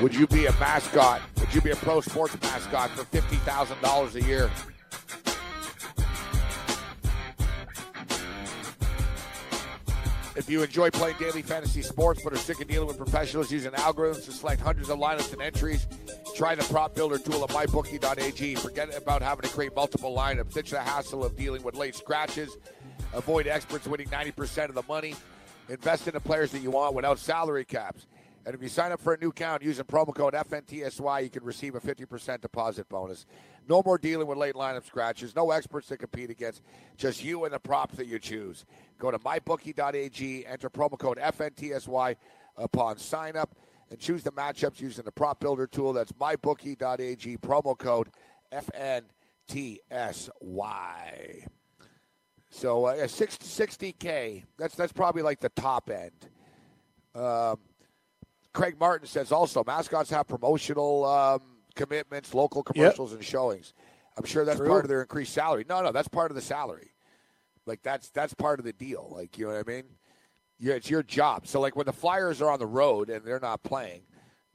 would you be a mascot? Would you be a pro sports mascot for $50,000 a year? If you enjoy playing daily fantasy sports but are sick of dealing with professionals using algorithms to select hundreds of lineups and entries, try the prop builder tool at mybookie.ag. Forget about having to create multiple lineups. Ditch the hassle of dealing with late scratches. Avoid experts winning 90% of the money. Invest in the players that you want without salary caps. And if you sign up for a new account using promo code FNTSY, you can receive a 50% deposit bonus. No more dealing with late lineup scratches. No experts to compete against. Just you and the props that you choose. Go to mybookie.ag, enter promo code FNTSY upon sign up, and choose the matchups using the prop builder tool. That's mybookie.ag, promo code FNTSY. So uh, yeah, 60, k That's that's probably like the top end. Um, Craig Martin says also mascots have promotional um, commitments, local commercials, and showings. I'm sure that's True. part of their increased salary. No, no, that's part of the salary. Like that's that's part of the deal. Like you know what I mean? Yeah, it's your job. So like when the Flyers are on the road and they're not playing,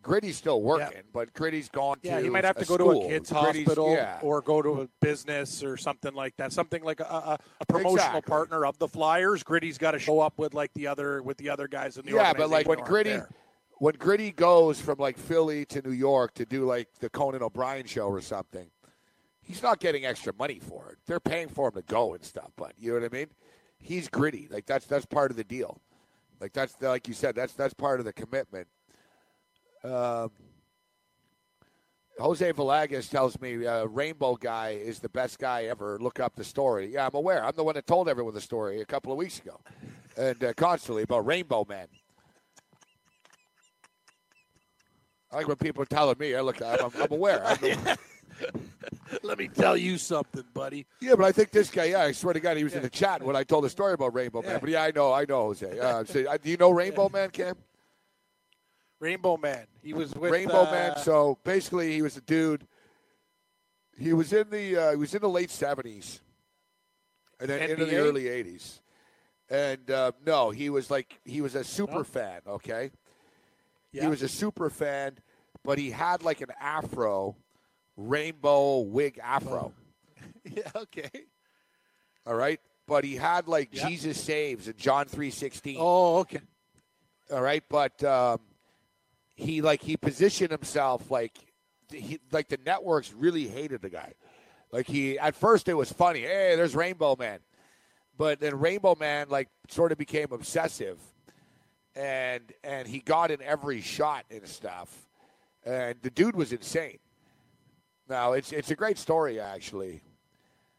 Gritty's still working, but Gritty's gone Yeah, he might have to go school. to a kids' Gritty's- hospital yeah. or go to a business or something like that. Something like a, a, a promotional Exactly. partner of the Flyers. Gritty's got to show up with like the other with the other guys in the yeah, but like when Gritty, there. When Gritty goes from like Philly to New York to do like the Conan O'Brien show or something, he's not getting extra money for it. They're paying for him to go and stuff. But you know what I mean? He's Gritty. Like that's that's part of the deal. Like that's like you said. That's that's part of the commitment. Um, Jose Villegas tells me uh, Rainbow Guy is the best guy ever. Look up the story. Yeah, I'm aware. I'm the one that told everyone the story a couple of weeks ago, and uh, constantly about Rainbow Man. I like when people are telling me. I look. I'm, I'm aware. I'm <laughs> aware. Let me tell you something, buddy. Yeah, but I think this guy. Yeah, I swear to God, he was in the chat when I told the story about Rainbow Yeah. Man. But yeah, I know, I know, Jose. <laughs> Uh, so, uh, do you know Rainbow Man, Cam? Rainbow Man. He was with Rainbow uh, Man. So basically, he was a dude. He was in the uh, he was in the late seventies, and then into the early eighties. And uh, no, he was like he was a super No? fan. Okay, Yeah. he was a super fan, but he had like an afro, rainbow wig afro. <laughs> yeah. Okay. All right, but he had like Yeah. Jesus saves and John three sixteen. Oh, okay. All right, but um, he like he positioned himself like he like the networks really hated the guy. Like he at first it was funny, hey, there's Rainbow Man, but then Rainbow Man like sort of became obsessive, and and he got in every shot and stuff, and the dude was insane. Now it's it's a great story actually.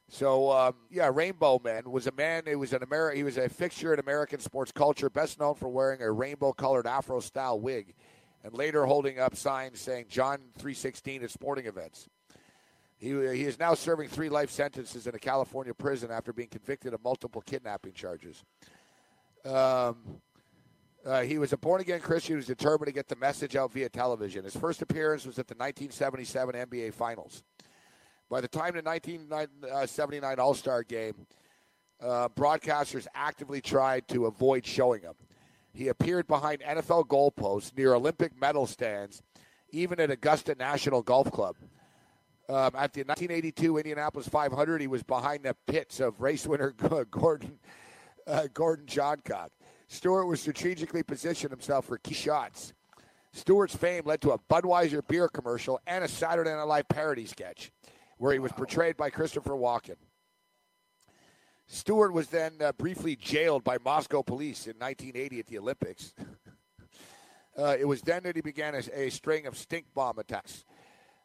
So um, yeah, Rainbow Man was a man. It was an Ameri- He was a fixture in American sports culture, best known for wearing a rainbow-colored Afro-style wig, and later holding up signs saying "John 316" at sporting events. He he is now serving three life sentences in a California prison after being convicted of multiple kidnapping charges. Um, uh, he was a born-again Christian who was determined to get the message out via television. His first appearance was at the 1977 NBA Finals. By the time the 1979 All Star game, uh, broadcasters actively tried to avoid showing him. He appeared behind NFL goalposts near Olympic medal stands, even at Augusta National Golf Club. Um, at the 1982 Indianapolis 500, he was behind the pits of race winner <laughs> Gordon uh, Gordon Johncock. Stewart was strategically positioned himself for key shots. Stewart's fame led to a Budweiser beer commercial and a Saturday Night Live parody sketch, where he was portrayed by Christopher Walken. Stewart was then uh, briefly jailed by Moscow police in 1980 at the Olympics. <laughs> uh, it was then that he began a, a string of stink bomb attacks.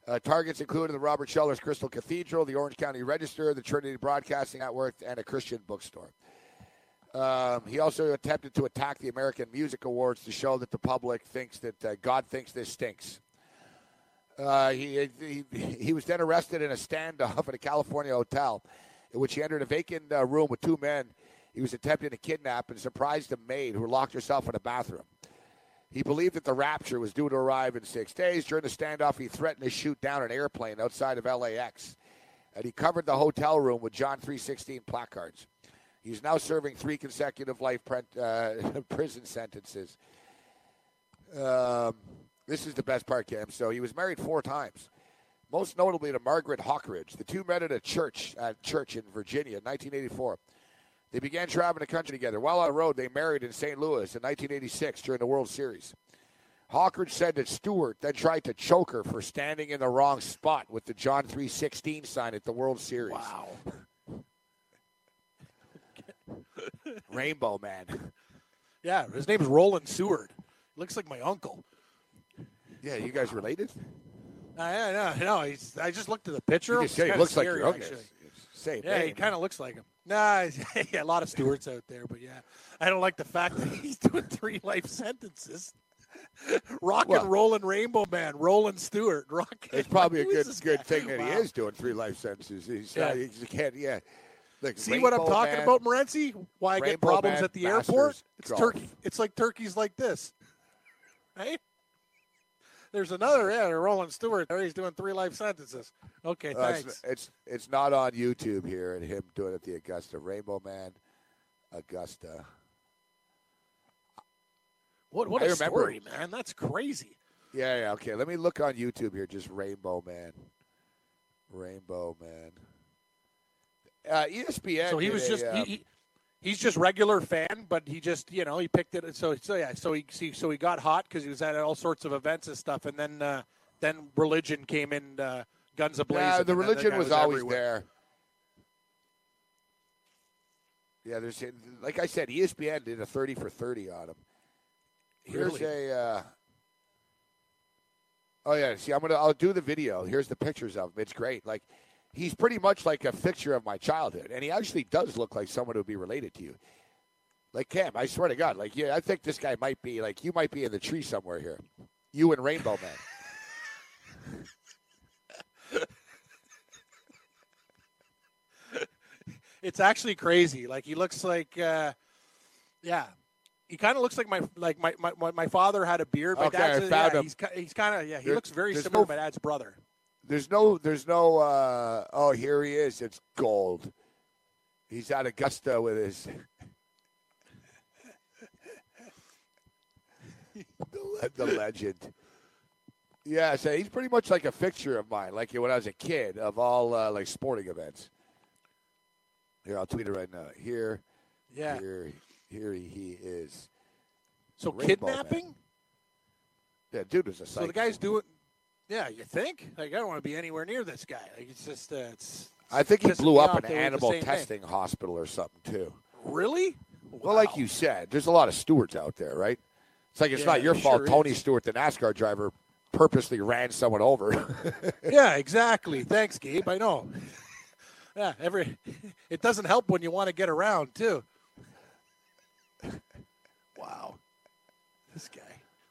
Uh, targets included the Robert Schuller's Crystal Cathedral, the Orange County Register, the Trinity Broadcasting Network, and a Christian bookstore. Um, he also attempted to attack the American Music Awards to show that the public thinks that uh, God thinks this stinks. Uh, he, he he was then arrested in a standoff <laughs> at a California hotel, in which he entered a vacant uh, room with two men. He was attempting to kidnap and surprised a maid who locked herself in a bathroom. He believed that the rapture was due to arrive in six days. During the standoff, he threatened to shoot down an airplane outside of LAX, and he covered the hotel room with John 316 placards. He's now serving three consecutive life uh, <laughs> prison sentences. Um, this is the best part, Cam. So he was married four times, most notably to Margaret Hawkridge. The two met at a church at church in Virginia in 1984. They began traveling the country together. While on the road, they married in St. Louis in 1986 during the World Series. Hawkridge said that Stewart then tried to choke her for standing in the wrong spot with the John 316 sign at the World Series. Wow. <laughs> <laughs> Rainbow Man. Yeah, his name's Rollen Stewart. Looks like my uncle. Yeah, you guys related? Uh, yeah, no, no. He's, I just looked at the picture. You It's just say he kinda looks like scary, your uncle. Same Yeah, he kind of looks like him. Nah, <laughs> yeah, a lot of Stewarts out there, but yeah, I don't like the fact that <laughs> he's doing three life sentences. Rock Well- and rolling Rainbow Man, Rollen Stewart. Rock. It's probably a good good guy? thing that he is doing three life sentences. He's, Yeah. uh, he can't. Yeah. See what I'm talking about, Morency? Why I get problems at the airport? It's golf. turkey. It's like turkeys like this, <laughs> right? There's another, yeah, Rollen Stewart. There, he's doing three life sentences. Okay, Uh, thanks. it's, it's it's not on YouTube here, and him doing it at the Augusta Rainbow Man, Augusta. what what I a remember- story, man! That's crazy. Yeah, yeah. Okay, let me look on YouTube here. Just Rainbow Man, Rainbow Man. Uh, ESPN. so he was a, just um, he, he, he's just regular fan, but he just you know he picked it. So so yeah, so he see- so he got hot because he was at all sorts of events and stuff, and then uh, then religion came in, uh, guns a Yeah, the religion guy was, always everywhere. there. Yeah, there's like I said, ESPN did a thirty for thirty on him. Here's Really? a. Uh, oh yeah, see, I'm gonna. I'll do the video. Here's the pictures of him. It's great. Like, he's pretty much like a fixture of my childhood, and he actually does look like someone who'd be related to you. Like Cam, I swear to God, like yeah, I think this guy might be like you might be in the tree somewhere here, you and Rainbow Man. <laughs> it's actually crazy. Like he looks like, uh, yeah, he kind of looks like my like my, my my father had a beard. My okay, dad's, yeah, him. he's, he's kind of yeah. He there, looks very similar no, to my dad's brother. There's no, there's no. uh Oh, here he is. It's gold. He's at Augusta with his. <laughs> the, the legend. Yeah, so he's pretty much like a fixture of mine, like when I was a kid, of all uh, like sporting events. Here, I'll tweet it right now. Here, Yeah. here, here he is. So Rainbow Man. kidnapping. Yeah, dude was a So the guy's doing. Yeah, you think? Like I don't want to be anywhere near this guy. Like it's just uh, it's. I think he blew up an they were the animal thing. testing hospital or something too. Really? Well, like you said, there's a lot of Stewarts out there, right? It's like it's Yeah, not your fault. sure Tony is. Stewart, the NASCAR driver, purposely ran someone over. <laughs> yeah, exactly. Thanks, Gabe. I know. <laughs> Yeah, every it doesn't help when you want to get around too. <laughs> Wow, this guy.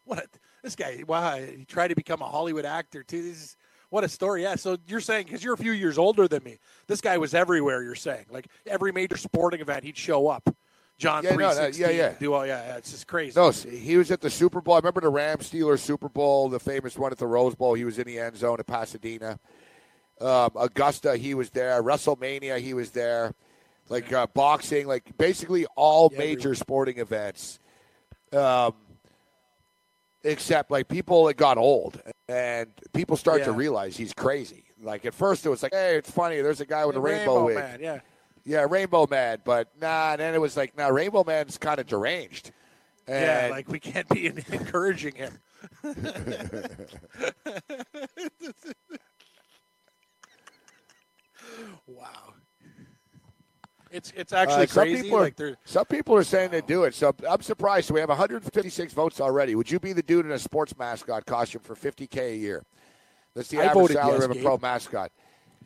What a, this guy? Wow, he tried to become a Hollywood actor too. This is what a story. Yeah. So you're saying because you're a few years older than me, this guy was everywhere. You're saying like every major sporting event, he'd show up. John Yeah, no, yeah, yeah. Do all yeah, yeah. It's just crazy. no, he was at the Super Bowl. I remember the Rams Steelers Super Bowl, the famous one at the Rose Bowl. He was in the end zone at Pasadena. Um, Augusta, he was there. WrestleMania, he was there. Like uh, boxing, like basically all Yeah, major sporting events. Um, except like people it got old and people start to realize he's crazy. Like at first it was like, hey, it's funny. There's a guy with a rainbow, wig. man. Yeah. Yeah, Rainbow Man, but nah. And then it was like, nah, Rainbow Man's kind of deranged. Yeah, like we can't be <laughs> encouraging him. <laughs> <laughs> wow. It's it's actually uh, some crazy. people are, like some people are saying they do it. So I'm surprised. So we have 156 votes already. Would you be the dude in a sports mascot costume for 50k a year? That's the I average salary yes, of a Gabe. pro mascot.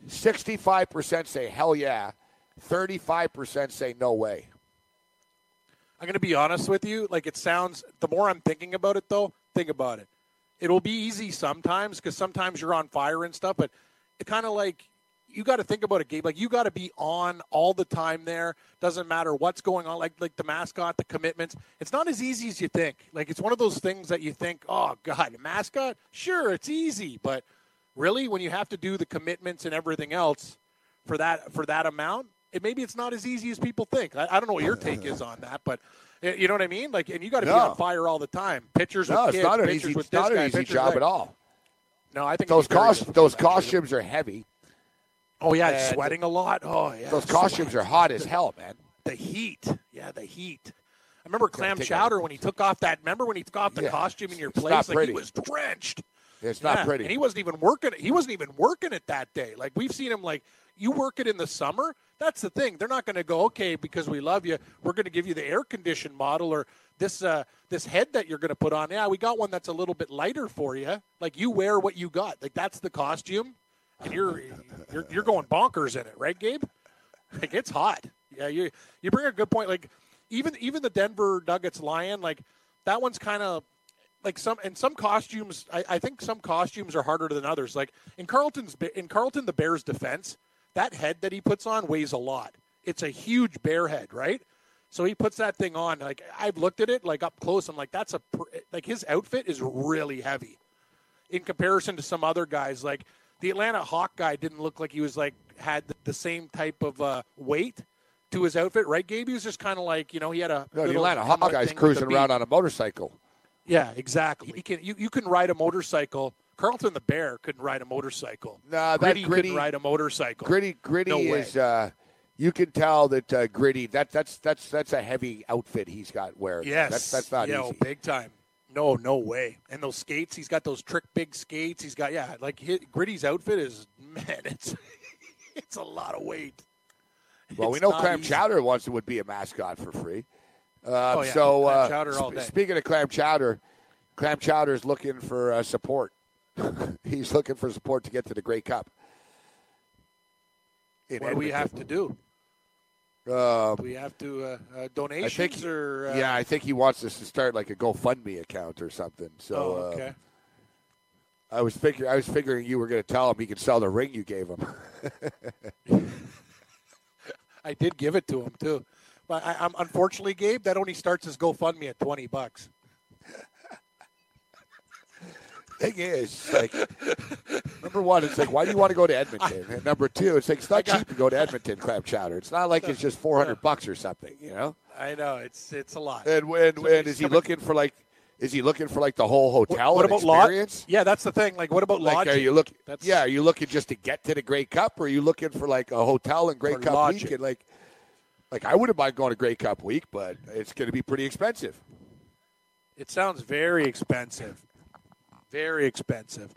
65% say hell yeah. 35% say no way. I'm going to be honest with you. Like it sounds. The more I'm thinking about it, though, think about it. It'll be easy sometimes because sometimes you're on fire and stuff. But it kind of like you got to think about a game Like you got to be on all the time. There doesn't matter what's going on. Like like the mascot, the commitments. It's not as easy as you think. Like it's one of those things that you think, oh God, a mascot. Sure, it's easy, but really, when you have to do the commitments and everything else for that for that amount, it maybe it's not as easy as people think. I, I don't know what your take is on that, but you know what I mean. Like, and you got to be on fire all the time. pitchers No, with it's not an easy, it's this not guy, an easy job at all. No, I think Those cost, those costumes are heavy. Oh yeah, and sweating a lot. Oh yeah, Those costumes sweat. are hot as hell, man. the heat. Yeah, the heat. I remember Clam Chowder when he took off that. Remember when he took off the Yeah. costume in your place? like pretty. he was drenched. It's not pretty. And he wasn't even working it. He wasn't even working it that day. Like we've seen him like you work it in the summer. That's the thing. They're not going to go, okay, because we love you, we're going to give you the air conditioned model or this uh, this head that you're going to put on. Yeah, we got one that's a little bit lighter for you. Like you wear what you got. Like that's the costume, and you're you're, you're going bonkers in it, right, Gabe? Like it's hot. Yeah, you you bring a good point. Like even even the Denver Nuggets lion, like that one's kind of like some and some costumes. I, I think some costumes are harder than others. Like in Carlton's in Carlton the Bears defense, that head that he puts on weighs a lot. It's a huge bear head, right? So he puts that thing on. Like I've looked at it like up close. I'm like, that's a like his outfit is really heavy in comparison to some other guys. Like the Atlanta Hawk guy didn't look like he was like had the, same type of uh, weight to his outfit, right? Gabe, he was just kind of like you know he had a No, the Atlanta thing with cruising around on a motorcycle. Yeah, exactly. He can you, you can ride a motorcycle. Carlton the Bear couldn't ride a motorcycle. Nah, that Gritty, Gritty- couldn't ride a motorcycle. Gritty, gritty No is. Uh, you can tell that uh, gritty. That that's that's that's a heavy outfit he's got wearing. Yes, that's that's not Yo, easy. big time. No, no way. And those skates, he's got those trick big skates. He's got yeah, like his, Gritty's outfit is <laughs> man, it's it's a lot of weight. Well, we know Clam easy. Chowder wants would be a mascot for free. Uh, Oh, yeah. So uh, Chowder all day. speaking of Clam Chowder, Clam Chowder is looking for uh, support. <laughs> he's looking for support to get to the Grey Cup. In What do we have to do? Um, we have to uh, uh, I donations think, or uh, yeah, I think he wants us to start like a GoFundMe account or something. So oh, uh, okay. I was figuring, I was figuring you were going to tell him he could sell the ring you gave him. <laughs> I did give it to him too, but I, I'm unfortunately, Gabe, that only starts his GoFundMe at twenty bucks. Thing is, like, number one, it's like, why do you want to go to Edmonton? And number two, it's like, it's not cheap to go to Edmonton crab chowder. It's not like it's just 400 bucks or something, you know? I know it's it's a lot. And when, and is he looking for like, is he looking for like the whole hotel what and about experience? Yeah, that's the thing. Like, what about Like, lodging? are you looking? That's- Yeah, are you looking just to get to the Grey Cup, or are you looking for like a hotel and Grey For Cup lodging. week? And like, like I wouldn't mind going to Grey Cup week, but it's going to be pretty expensive. It sounds very expensive. Very expensive.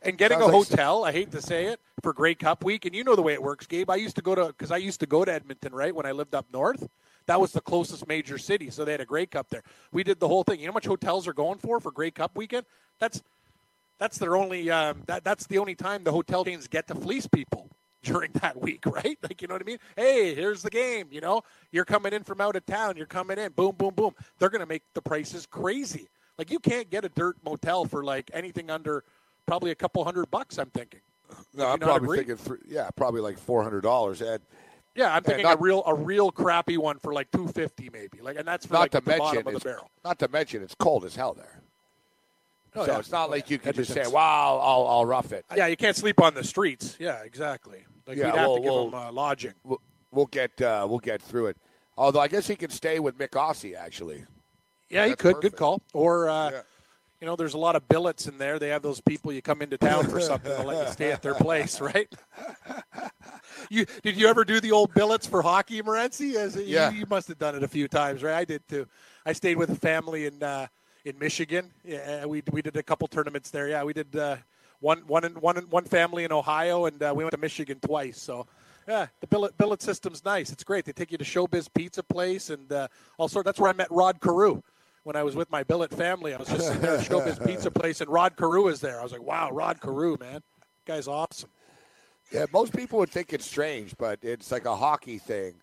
And getting Sounds a like- hotel, I hate to say it, for Grey Cup week, and you know the way it works, Gabe. I used to go to because I used to go to Edmonton, right, when I lived up north. That was the closest major city, so they had a Grey Cup there. We did the whole thing. You know how much hotels are going for for Grey Cup weekend? That's that's their only um, that that's the only time the hotel chains get to fleece people <laughs> during that week, right? Like you know what I mean? Hey, here's the game. You know, you're coming in from out of town. You're coming in. Boom, boom, boom. They're gonna make the prices crazy. Like you can't get a dirt motel for like anything under probably a couple hundred bucks. I'm thinking. No, I'm probably thinking, three, yeah, probably like four hundred dollars. And Yeah, I'm thinking not- a real a real crappy one for like two fifty maybe. Like, and that's for not like to the bottom mention, of it's, the barrel. not to mention, it's cold as hell there. Oh, so yeah. it's not Oh, like you can just say, "Wow, I'll, I'll rough it." Yeah, you can't sleep on the streets. Yeah, exactly. Like Yeah, we'd have well, to give well- them uh, lodging. We'll, we'll get uh, we'll get through it. Although I guess he can stay with Mick Aussie actually. Yeah, you That's could. perfect. Good call. Or, uh, Yeah. you know, there's a lot of billets in there. They have those people you come into town for something to let you stay at their place, <laughs> right? you did you ever do the old billets for hockey, Morency? As Yeah. you, you must have done it a few times, right? I did too. I stayed with a family in uh, in Michigan. Yeah, we we did a couple tournaments there. Yeah, we did uh, one one in, one in, one family in Ohio, and uh, we went to Michigan twice. So. Yeah, the billet billet system's nice. It's great. They take you to Showbiz Pizza Place and uh, all sorts. That's where I met Rod Carew when I was with my billet family. I was just sitting there at <laughs> Showbiz Pizza Place, and Rod Carew was there. I was like, "Wow, Rod Carew, man, That guy's awesome." Yeah, most people would think it's strange, but it's like a hockey thing.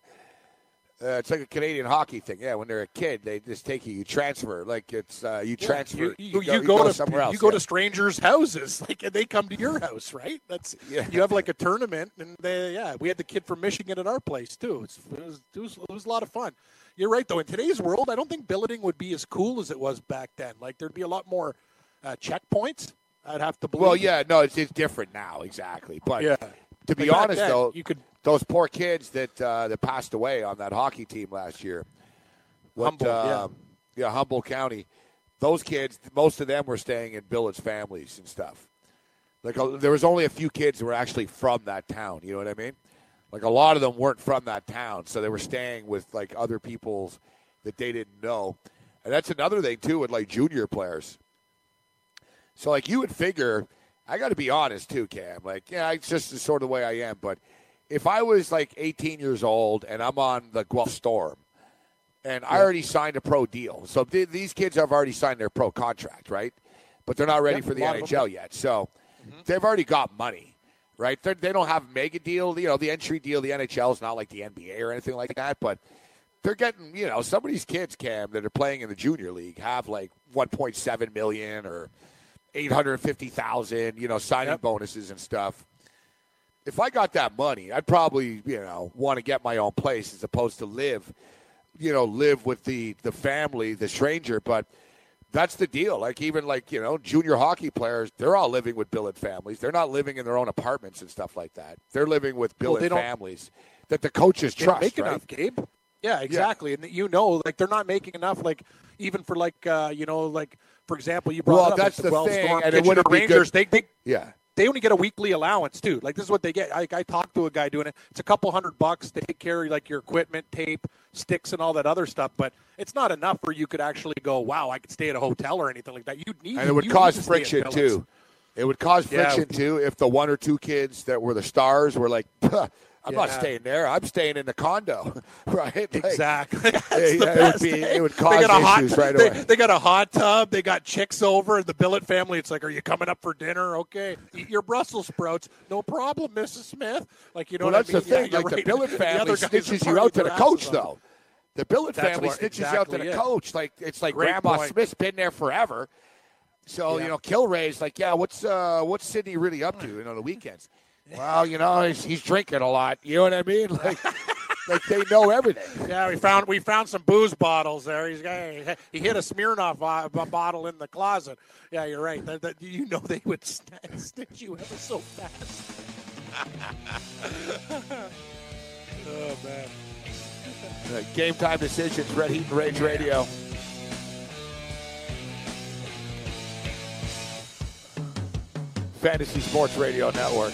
Uh, it's like a Canadian hockey thing. Yeah, when they're a kid, they just take you. You transfer, like it's uh, you transfer. You, you, go, you go, to somewhere else. You go yeah. to strangers' houses, <laughs> like and they come to your house, right? That's <laughs> Yeah. you have like a tournament, and they yeah, we had the kid from Michigan at our place too. It, was, it was it was a lot of fun. You're right though. In today's world, I don't think billeting would be as cool as it was back then. Like there'd be a lot more uh, checkpoints. I'd have to believe. Well, yeah, no, it's, it's different now, exactly. But Yeah. to be honest, then, though, you could those poor kids that uh, that passed away on that hockey team last year. What, Humboldt, yeah. um, yeah, Humboldt County. Those kids, most of them were staying in billets families and stuff. Like uh, there was only a few kids that were actually from that town. You know what I mean? Like a lot of them weren't from that town, so they were staying with like other people's that they didn't know. And that's another thing too with like junior players. So like you would figure, I got to be honest too, Cam. Like yeah, it's just the sort of way I am. But if I was like 18 years old and I'm on the Guelph Storm, and I already signed a pro deal, so th- these kids have already signed their pro contract, right? But they're not ready for the a lot of them. NHL yet, so mm-hmm. they've already got money, right? They're, they don't have mega deal. You know, the entry deal, the NHL is not like the NBA or anything like that, but they're getting, you know, some of these kids, Cam, that are playing in the junior league have like 1.7 million or 850,000, you know, signing Yep. bonuses and stuff. If I got that money, I'd probably, you know, want to get my own place as opposed to live, you know, live with the the family, the stranger, but that's the deal. Like even like, you know, junior hockey players, they're all living with billet families. They're not living in their own apartments and stuff like that. They're living with billet don't- families that the coaches trust, make right? enough, Gabe. Yeah, exactly. And you know, like they're not making enough. Like even for like uh, you know, like for example, you brought Well, up, like, that's the, the Guelph thing, Storm, and it Kitchener wouldn't be good- Rangers. They, they Yeah. They only get a weekly allowance too. Like this is what they get. I, I talked to a guy doing it. It's a couple hundred bucks. to take care of like your equipment, tape, sticks, and all that other stuff. But it's not enough where you could actually go, wow, I could stay at a hotel or anything like that. You'd need and it would cause need to stay at friction too. It would cause Yeah. friction too if the one or two kids that were the stars were like, "Puh, "I'm not staying there. I'm staying in the condo." <laughs> right? Like, Exactly. <laughs> The yeah, it would be- it would They cause got a hot, issues right they, away. they got a hot tub. They got chicks over. The Billet family. It's like, are you coming up for dinner? Okay, eat your Brussels sprouts. No problem, Mrs. Smith. Like you know well, what that's I the mean? Yeah, thing. you're like the billet family are stitches you out to the coach, though. The billet That's family stitches you out to the it. coach. Like it's like Great Grandma point. Smith's been there forever. So Yeah. you know, Kilray's like, yeah, what's uh, what's Sydney really up to? You know, the weekends. Well, you know, he's, he's drinking a lot. You know what I mean? <laughs> Like, like they know everything. Yeah, we found we found some booze bottles there. He's got he hit a Smirnoff bottle in the closet. Yeah, you're right. That, that, you know they would <laughs> stitch you ever so fast. <laughs> oh man. Uh, game time decisions. Red Heat and Rage Radio. Fantasy Sports Radio Network.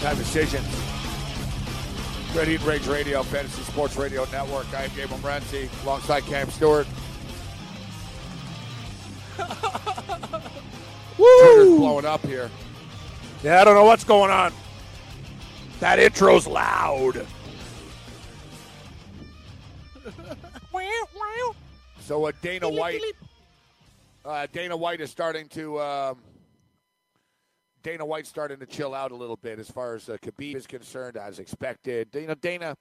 Time Decisions. Red Heat Rage Radio, Fantasy Sports Radio Network. I am Gabriel Morency alongside Cam Stewart. <laughs> Woo! blowing up here. Yeah, I don't know what's going on. That intro's loud. <laughs> so uh, Dana White, uh, Dana White is starting to um, Dana White starting to chill out a little bit as far as uh, Khabib is concerned, as expected. You know, Dana.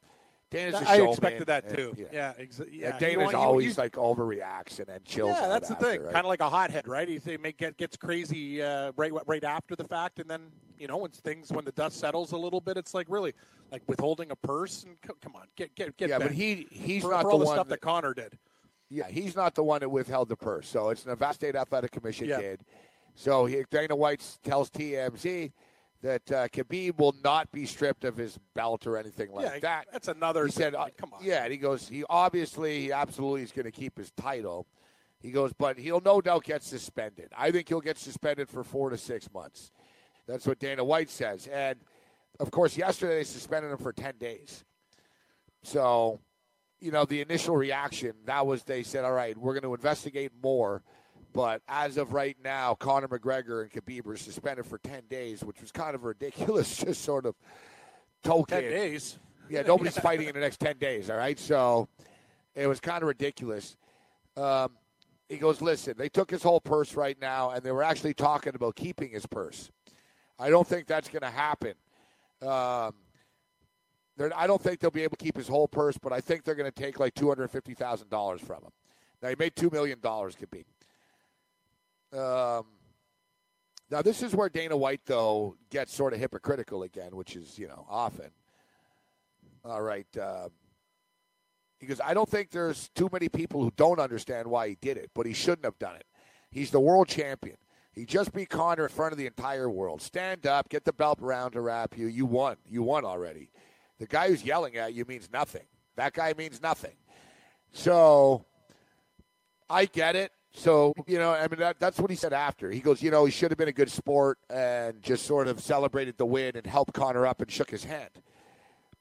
Dana's a I showman, expected that too. And, yeah, yeah, exa- yeah. yeah Dana's you always you, like overreacts and then chills. Yeah, that's the after, thing. Right? Kind of like a hothead, right? He make, get, gets crazy uh, right right after the fact, and then you know when things when the dust settles a little bit, it's like really like withholding a purse. And come on, get get get. Yeah, back. but he he's for, not for the all the one stuff that, that Conor did. Yeah, he's not the one that withheld the purse. So it's Nevada State Athletic Commission Yeah. did. So he, Dana White tells TMZ that uh, Khabib will not be stripped of his belt or anything like yeah, that. that's another. He said, uh, "Come on." Yeah, and he goes, he obviously, he absolutely is going to keep his title. He goes, but he'll no doubt get suspended. I think he'll get suspended for four to six months. That's what Dana White says. And of course, yesterday they suspended him for 10 days. So, you know, the initial reaction, that was they said, all right, we're going to investigate more. But as of right now, Conor McGregor and Khabib are suspended for 10 days, which was kind of ridiculous, <laughs> just sort of token. ten days. Yeah, nobody's fighting in the next 10 days, all right? So it was kind of ridiculous. Um, he goes, listen, they took his whole purse right now, and they were actually talking about keeping his purse. I don't think that's going to happen. Um, I don't think they'll be able to keep his whole purse, but I think they're going to take like $250,000 from him. Now, he made $2 million, could be. Um, now, this is where Dana White, though, gets sort of hypocritical again, which is, you know, often. All right. Uh, he goes, I don't think there's too many people who don't understand why he did it, but he shouldn't have done it. He's the world champion. He just beat Conor in front of the entire world. Stand up, get the belt around to wrap you. You won. You won already. The guy who's yelling at you means nothing. That guy means nothing. So I get it. So, you know, I mean, that, that's what he said after. He goes, you know, he should have been a good sport and just sort of celebrated the win and helped Conor up and shook his hand.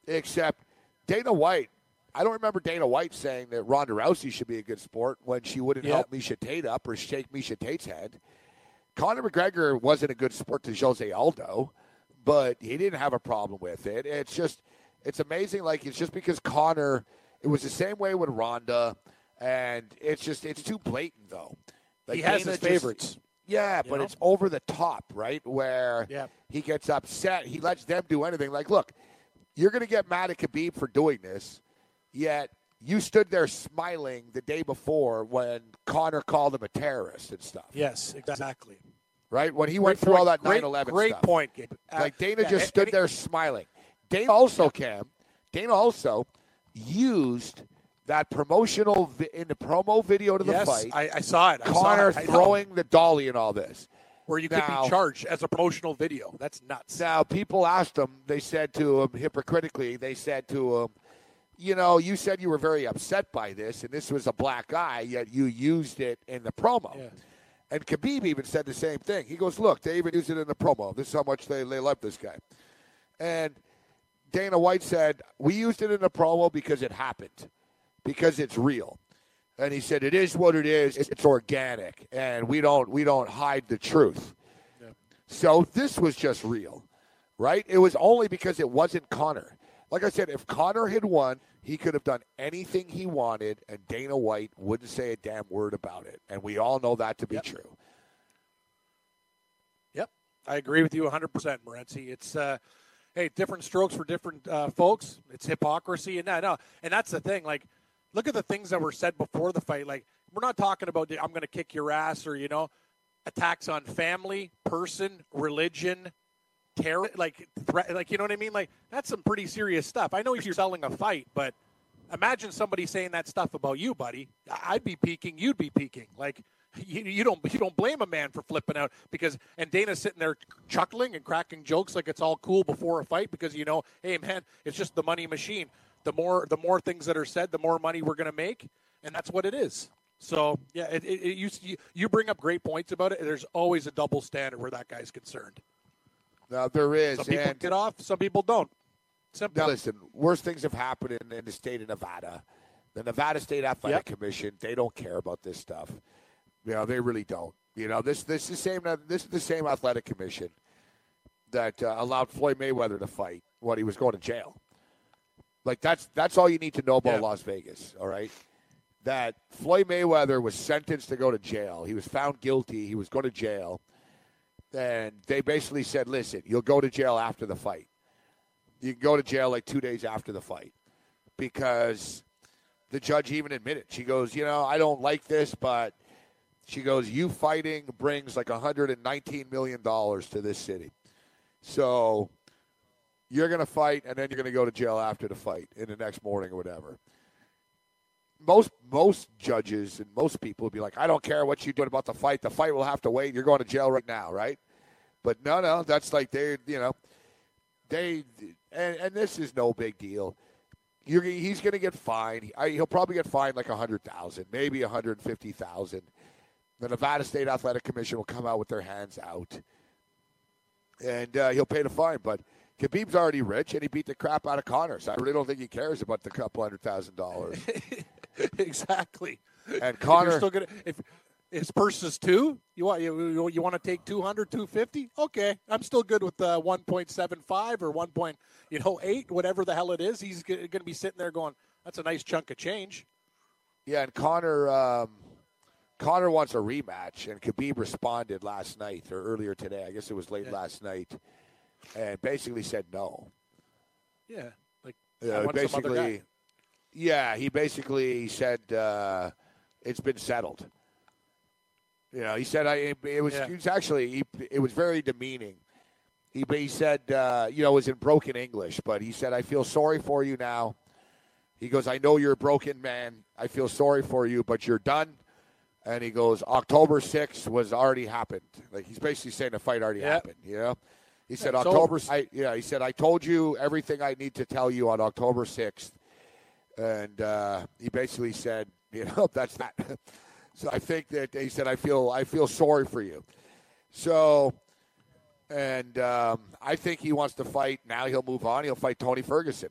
Except Dana White, I don't remember Dana White saying that Ronda Rousey should be a good sport when she wouldn't Yeah. help Miesha Tate up or shake Miesha Tate's hand. Conor McGregor wasn't a good sport to Jose Aldo, but he didn't have a problem with it. It's just, it's amazing. Like, it's just because Conor, it was the same way with Ronda, and it's just, it's too blatant, though. Like, he has his just- favorites. yeah, You but know? it's over the top, right? Where Yeah. he gets upset. He lets them do anything. Like, look, you're going to get mad at Khabib for doing this, yet you stood there smiling the day before when Conor called him a terrorist and stuff, Yes, exactly. right? When he Great went through all that point. Great- 9/11 Great stuff. point, Gabe. Uh, Like Dana yeah, just stood he- there smiling. Dana also, Cam, Dana also used that promotional vi- in the promo video to the Yes, fight. I, I saw it. I saw it. Throwing the dolly and all this. where you could be charged as a promotional video. That's nuts. Now, people asked him, they said to him hypocritically, they said to him, you know, you said you were very upset by this, and this was a black eye, yet you used it in the promo. Yeah. And Khabib even said the same thing. He goes, "Look, they even used it in the promo. This is how much they they love this guy." And Dana White said, "We used it in the promo because it happened, because it's real." And he said, "It is what it is. It's organic, and we don't we don't hide the truth." So this was just real, right? It was only because it wasn't Conor. Like I said, if Conor had won, he could have done anything he wanted, and Dana White wouldn't say a damn word about it. And we all know that to be Yep. true. Yep, I agree with you 100%, Morency. It's uh, hey, different strokes for different uh, folks. It's hypocrisy, and that, no, and that's the thing. Like, look at the things that were said before the fight. Like, we're not talking about I'm going to kick your ass or you know attacks on family, person, religion, terror, like threat, like you know what I mean. Like that's some pretty serious stuff. I know you're selling a fight, but imagine somebody saying that stuff about you, buddy. I'd be peaking, you'd be peaking. Like <laughs> you, you don't you don't blame a man for flipping out because and Dana's sitting there chuckling and cracking jokes like it's all cool before a fight because you know, hey man, it's just the money machine. The more the more things that are said, the more money we're going to make, and that's what it is. So yeah, it, it, it, you you- bring up great points about it. There's always a double standard where that guy's concerned. Now there is, Some people and get off, some people don't. Simple. now listen, worse things have happened in, in the state of Nevada. The Nevada State Athletic Commission, they don't care about this stuff. You know, they really don't. You know, this this is the same this is the same athletic commission that uh, allowed Floyd Mayweather to fight when he was going to jail. Like that's that's all you need to know about Yeah. Las Vegas. All right, that Floyd Mayweather was sentenced to go to jail. He was found guilty. He was going to jail, and they basically said, "Listen, you'll go to jail after the fight. You can go to jail like two days after the fight because the judge even admitted. She goes, you know, I don't like this, but." She goes, You fighting brings like $119 million to this city. So you're going to fight, and then you're going to go to jail after the fight in the next morning or whatever. Most most judges and most people would be like, I don't care what you doing about the fight. The fight will have to wait. You're going to jail right now, right? But no, no, that's like they, you know, they, and, and this is no big deal. You're, he's going to get fined. I, he'll probably get fined like a hundred thousand, maybe a hundred fifty thousand. The Nevada State Athletic Commission will come out with their hands out, and uh, he'll pay the fine. But Khabib's already rich, and he beat the crap out of Conor. So I really don't think he cares about the couple hundred thousand dollars. <laughs> exactly. And Conor, still gonna if his purse is two, you want you, you, want to take 200, 250? Okay, I'm still good with uh, 1.75 or 1. Point, you know 8, whatever the hell it is. He's going to be sitting there going, "That's a nice chunk of change." yeah, and Conor, um, Conor wants a rematch, and Khabib responded last night or earlier today. I guess it was late Yeah. last night, and basically said no. Yeah, like Yeah, I want some other basically, yeah, he basically said uh, it's been settled. You know, he said I. It was. Yeah. It was actually. He, it was very demeaning. He he said, uh, you know, it was in broken English, but he said, "I feel sorry for you now." He goes, "I know you're a broken man. I feel sorry for you, but you're done." And he goes, "October 6th was already happened." Like he's basically saying the fight already Yeah. happened. You know. He said it's October. over. I, yeah, he said I told you everything I need to tell you on October sixth, and uh, he basically said, <laughs> you know, that's that. <laughs> so I think that he said I feel I feel sorry for you. So, and um, I think he wants to fight. Now he'll move on. He'll fight Tony Ferguson.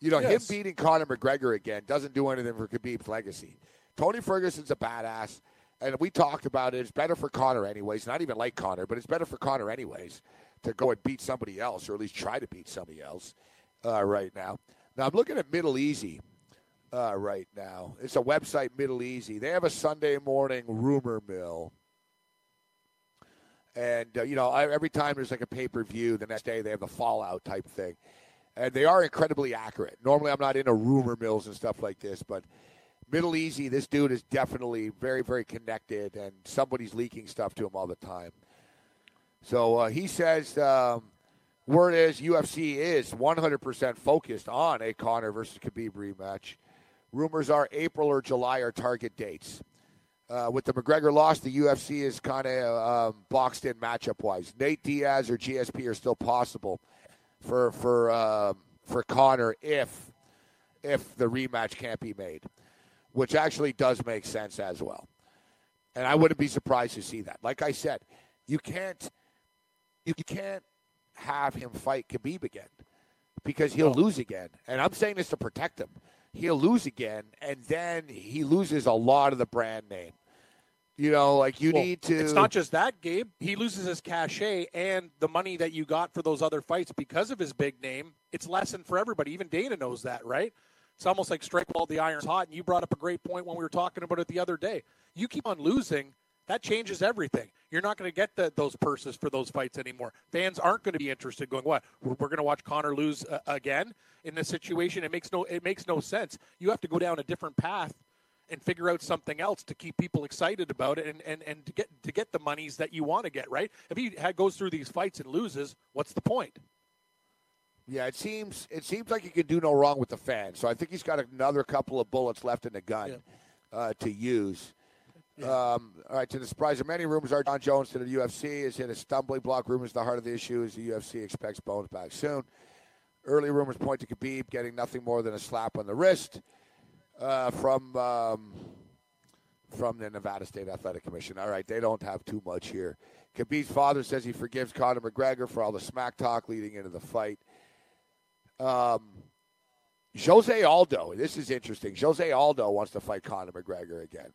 You know, Yes. him beating Conor McGregor again doesn't do anything for Khabib's legacy. Tony Ferguson's a badass, and we talked about it. It's better for Conor anyways. Not even like Conor, but it's better for Conor anyways to go and beat somebody else, or at least try to beat somebody else uh, right now. Now I'm looking at MiddleEasy uh, right now. It's a website, MiddleEasy. They have a Sunday morning rumor mill. And, uh, you know, I, every time there's like a pay per view, the next day they have the Fallout type thing. And they are incredibly accurate. Normally I'm not into rumor mills and stuff like this, but MiddleEasy, this dude is definitely very, very connected, and somebody's leaking stuff to him all the time. So uh, he says, um, word is UFC is 100% focused on a Conor versus Khabib rematch. Rumors are April or July are target dates. Uh, with the McGregor loss, the UFC is kind of um, boxed in matchup wise. Nate Diaz or GSP are still possible for for um, for Conor if if the rematch can't be made, which actually does make sense as well. And I wouldn't be surprised to see that. Like I said, you can't you can't have him fight Khabib again because he'll lose again. And I'm saying this to protect him. He'll lose again, and then he loses a lot of the brand name. You know, like you Well, need to. It's not just that, Gabe. He loses his cachet and the money that you got for those other fights because of his big name. It's lessened for everybody. Even Dana knows that, right? It's almost like strike while the iron's hot. And you brought up a great point when we were talking about it the other day. You keep on losing, that changes everything. You're not going to get the, those purses for those fights anymore. Fans aren't going to be interested. Going, what? We're, we're going to watch Conor lose uh, again in this situation. It makes no it makes no sense. You have to go down a different path and figure out something else to keep people excited about it and, and, and to get to get the monies that you want to get right if he had, goes through these fights and loses what's the point Yeah, it seems it seems like he can do no wrong with the fans. So I think he's got another couple of bullets left in the gun uh, to use. Um, all right, to the surprise of many, rumors are Jon Jones to the UFC is hit a stumbling block. Rumors the heart of the issue is the UFC expects Bones back soon. Early rumors point to Khabib getting nothing more than a slap on the wrist uh, from um, from the Nevada State Athletic Commission. All right, they don't have too much here. Khabib's father says he forgives Conor McGregor for all the smack talk leading into the fight. Um, Jose Aldo, this is interesting. Jose Aldo wants to fight Conor McGregor again.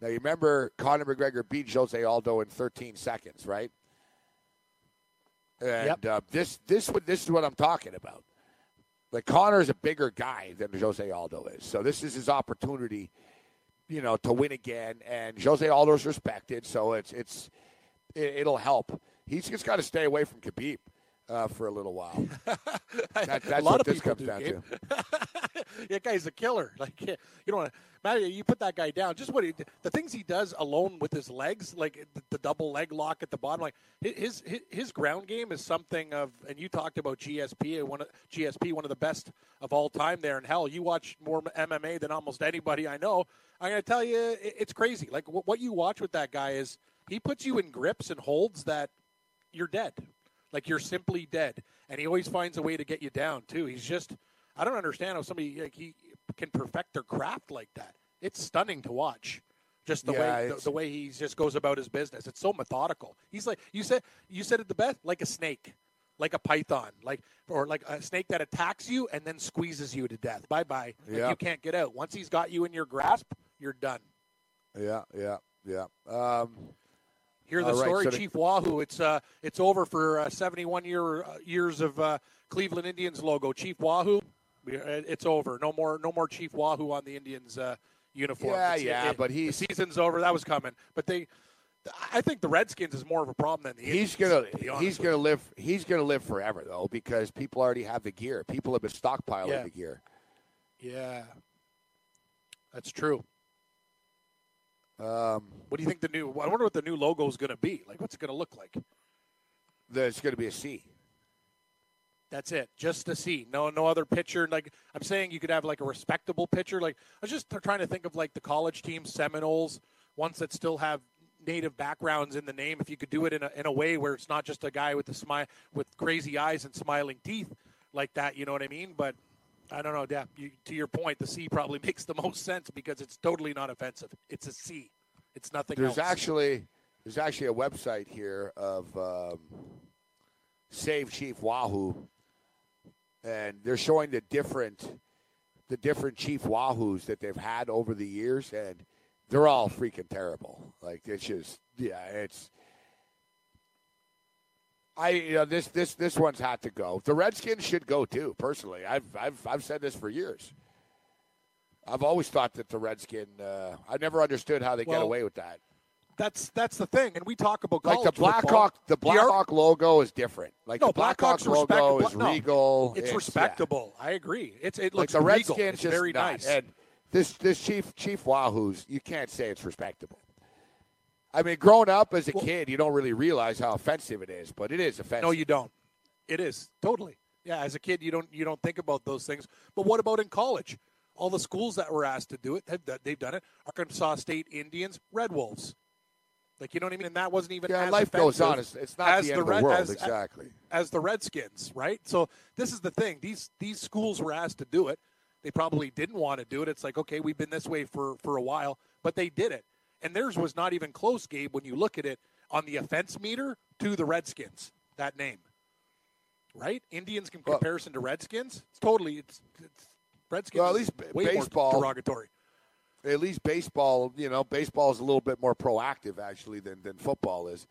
Now you remember Conor McGregor beat Jose Aldo in 13 seconds, right? And uh, this this what this is what I'm talking about. Like Conor is a bigger guy than Jose Aldo is, so this is his opportunity, you know, to win again. And Jose Aldo's respected, so it's it's it, it'll help. He's just got to stay away from Khabib uh, for a little while. <laughs> That, that's a lot what of this comes do, down Gabe. to. <laughs> that guy's a killer <laughs> like you don't want to Matt, you put that guy down just what he, the things he does alone with his legs like the, the double leg lock at the bottom like his, his his ground game is something of and you talked about GSP one of GSP one of the best of all time there and hell you watch more MMA than almost anybody I know I'm going to tell you it, it's crazy like what, what you watch with that guy is he puts you in grips and holds that you're dead like you're simply dead. And he always finds a way to get you down too. He's just i don't understand how somebody like he can perfect their craft like that. It's stunning to watch just the Yeah, way the, the way he just goes about his business. It's so methodical. He's like you said you said it the best like a snake like a python like or like a snake that attacks you and then squeezes you to death. Bye bye Yeah. you can't get out. Once he's got you in your grasp you're done. Yeah, yeah, yeah. Um, Hear the right, story, so Chief Wahoo. It's uh, it's over for uh, 71 year uh, years of uh, Cleveland Indians logo. Chief Wahoo, uh, it's over. No more, no more Chief Wahoo on the Indians uh, uniform. Yeah, It's- yeah, but he season's over. That was coming, but they. I think the Redskins is more of a problem than the Indians. he's gonna to he's gonna live he's gonna live forever though because people already have the gear. People have been stockpiling Yeah. the gear. Yeah, that's true. Um, What do you think the new? I wonder what the new logo is going to be. Like, what's it going to look like? there's going to be a C. That's it. Just a C. No, no other pitcher. Like I'm saying, you could have like a respectable pitcher. Like I was just trying to think of like the college teams, Seminoles, ones that still have native backgrounds in the name. If you could do it in a in a way where it's not just a guy with the smile with crazy eyes and smiling teeth like that. You know what I mean? But I don't know. Yeah, you, to your point, the C probably <laughs> makes the most sense because it's totally not offensive. It's a C. It's nothing There's else. actually there's actually a website here of um, Save Chief Wahoo, and they're showing the different the different Chief Wahoos that they've had over the years, and they're all freaking terrible. Like it's just yeah, it's. I you know this this this one's had to go. The Redskins should go too. Personally, I've I've I've said this for years. I've always thought that the Redskin. Uh, I never understood how they get away with that. that's that's the thing, and we talk about Like the. Blackhawk, the Blackhawk logo is different. Like No, the Blackhawk Blackhawks logo respect- is no, regal. It's, yeah. respectable. I agree. It's it looks Like the regal. Redskins, It's just very not. nice. And this this Chief Chief Wahoo's, you can't say it's respectable. I mean, growing up as a kid, you don't really realize how offensive it is, but it is offensive. no, you don't. It is totally. Yeah, as a kid, you don't you don't think about those things. But what about in college? All the schools that were asked to do it, they've done it. Arkansas State Indians, Red Wolves. Like you know what I mean? And that wasn't even Yeah, as life goes on. It's, it's not as the end of the Red- world, as- exactly. as the Redskins, right? So this is the thing. These these schools were asked to do it. They probably didn't want to do it. It's like, okay, we've been this way for for a while, but they did it, and theirs was not even close, Gabe. When you look at it on the offense meter to the Redskins, that name, right? Indians in Well- comparison to Redskins, it's totally it's, it's Redskins. Well, at least b- baseball- derogatory. at least baseball, you know, baseball is a little bit more proactive actually than, than football is.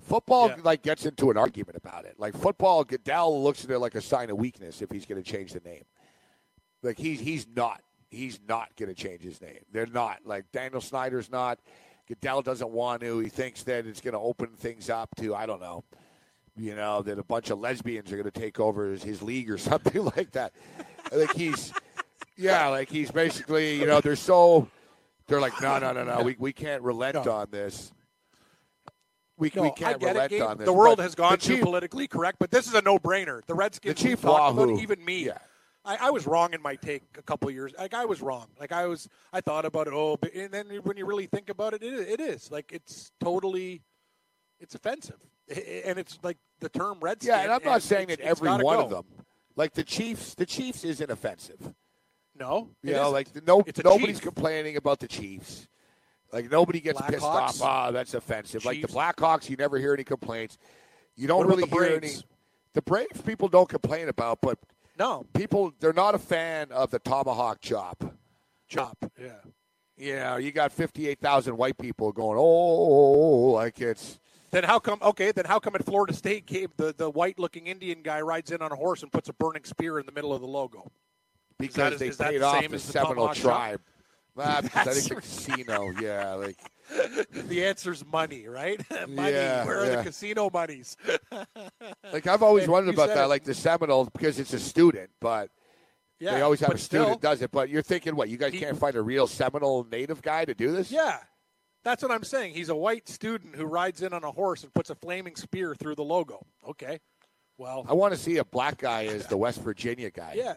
Football Yeah. like gets into an argument about it. Like football, Goodell looks at it like a sign of weakness if he's going to change the name. Like he's he's not he's not going to change his name. They're not like Daniel Snyder's not. Goodell doesn't want to. He thinks that it's going to open things up to I don't know, you know, that a bunch of lesbians are going to take over his, his league or <laughs> something like that. I think he's yeah, like he's basically, you know, they're so they're like, no, no, no, no, we, we can't relent No. on this. We, No, we can't get it, relent on this. The world has gone too politically correct, but this is a no-brainer. The Redskins, The Chief Wahoo. even me. Yeah. I, I was wrong in my take a couple years. Like I was wrong. Like I was, I thought about it. Oh, but and then when you really think about it, it, is- it is like it's totally, it's offensive, and it's like the term Redskin. Yeah, and I'm not saying that every one go. of them. Like the Chiefs, the Chiefs isn't offensive. No, You know, isn't. like no, nobody's chief. complaining about the Chiefs. Like nobody gets pissed off. Blackhawks? Ah, that's offensive. Like the Blackhawks, you never hear any complaints. You don't really hear any. The Braves people don't complain about, but no people they're not a fan of the tomahawk chop. chop. Yeah, You know, you got fifty-eight thousand white people going, oh, like it's Then how come? Okay, then how come at Florida State, Gabe, the the white-looking Indian guy rides in on a horse and puts a burning spear in the middle of the logo? because that- they is paid the off the Seminole tribe. Ah, <laughs> because I think the casino, yeah, like <laughs> The answer's money, right? <laughs> money. Yeah, Where are yeah. the casino monies? <laughs> like I've always And wondered about that, it. like the Seminoles, because it's a student, but yeah, they always have a student still, does it. But you're thinking, what? You guys He- can't find a real Seminole native guy to do this? Yeah, that's what I'm saying. He's a white student who rides in on a horse and puts a flaming spear through the logo. Okay, well, I want to see a black guy as the West Virginia guy. yeah,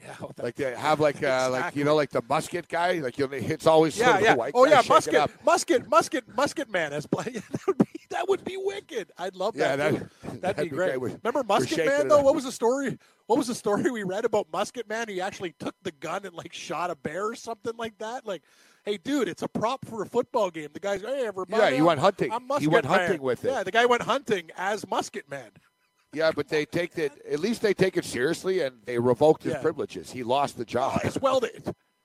yeah. well, Like they <laughs> have like uh, like you know like the musket guy like you know, it's always sort yeah, of yeah. Oh yeah, musket, musket, musket, musket man as play. <laughs> that would be that would be wicked. I'd love Yeah, that. that- too. <laughs> that'd That'd, be be great. We're- Remember Musket Man though? What was the story? What was the story we read about Musket Man? He actually took the gun and like shot a bear or something like that. Like, hey, dude, it's a prop for a football game. The guy's, hey, everybody. Yeah, he went hunting. I'm He Musket went Man." hunting with it. Yeah, the guy went hunting as Musket Man. Yeah, but they take it at least they take it seriously and they revoked his Yeah. privileges. He lost the job. As well, they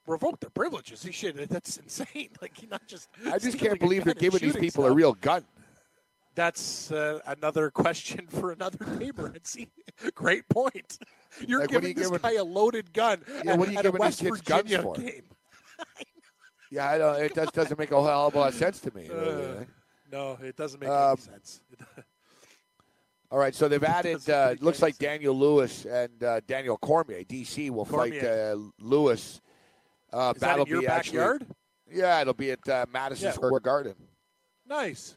revoked their privileges. He should. That's insane. <laughs> Like, not just. I just can't believe they're giving these people a real gun. That's uh, another <laughs> question for another neighbor. <laughs> See, great point. You're Like, giving you this giving- guy a loaded gun Yeah, at, what are you giving these kids guns for? game. Yeah, I don't, it just doesn't make a hell of a lot of sense to me. Uh, no, it doesn't make Um, any sense. All right, so they've added. <laughs> Uh, looks like Daniel Lewis and uh, Daniel Cormier, DC, will fight uh, Lewis. Uh, Is that that'll your be actually- backyard? yeah, it'll be at uh, Madison Yeah. Square Garden. Nice.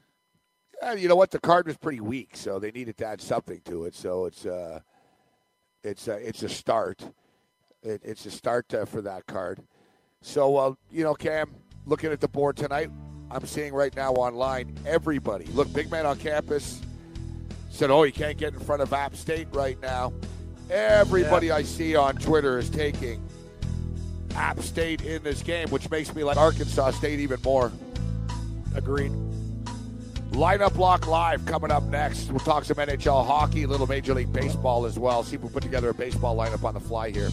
Yeah, you know what? The card was pretty weak, so they needed to add something to it. So it's uh, it's uh, it's a start. It, it's a start uh, for that card. So uh, you know, Cam, looking at the board tonight, I'm seeing right now online everybody. Look, big man on campus said, "Oh, you can't get in front of App State right now." Everybody I see on Twitter is taking App State in this game, which makes me like Arkansas State even more. Agreed. Lineup Lock Live coming up next. We'll talk some NHL hockey, a little Major League Baseball as well. See if we put together a baseball lineup on the fly here.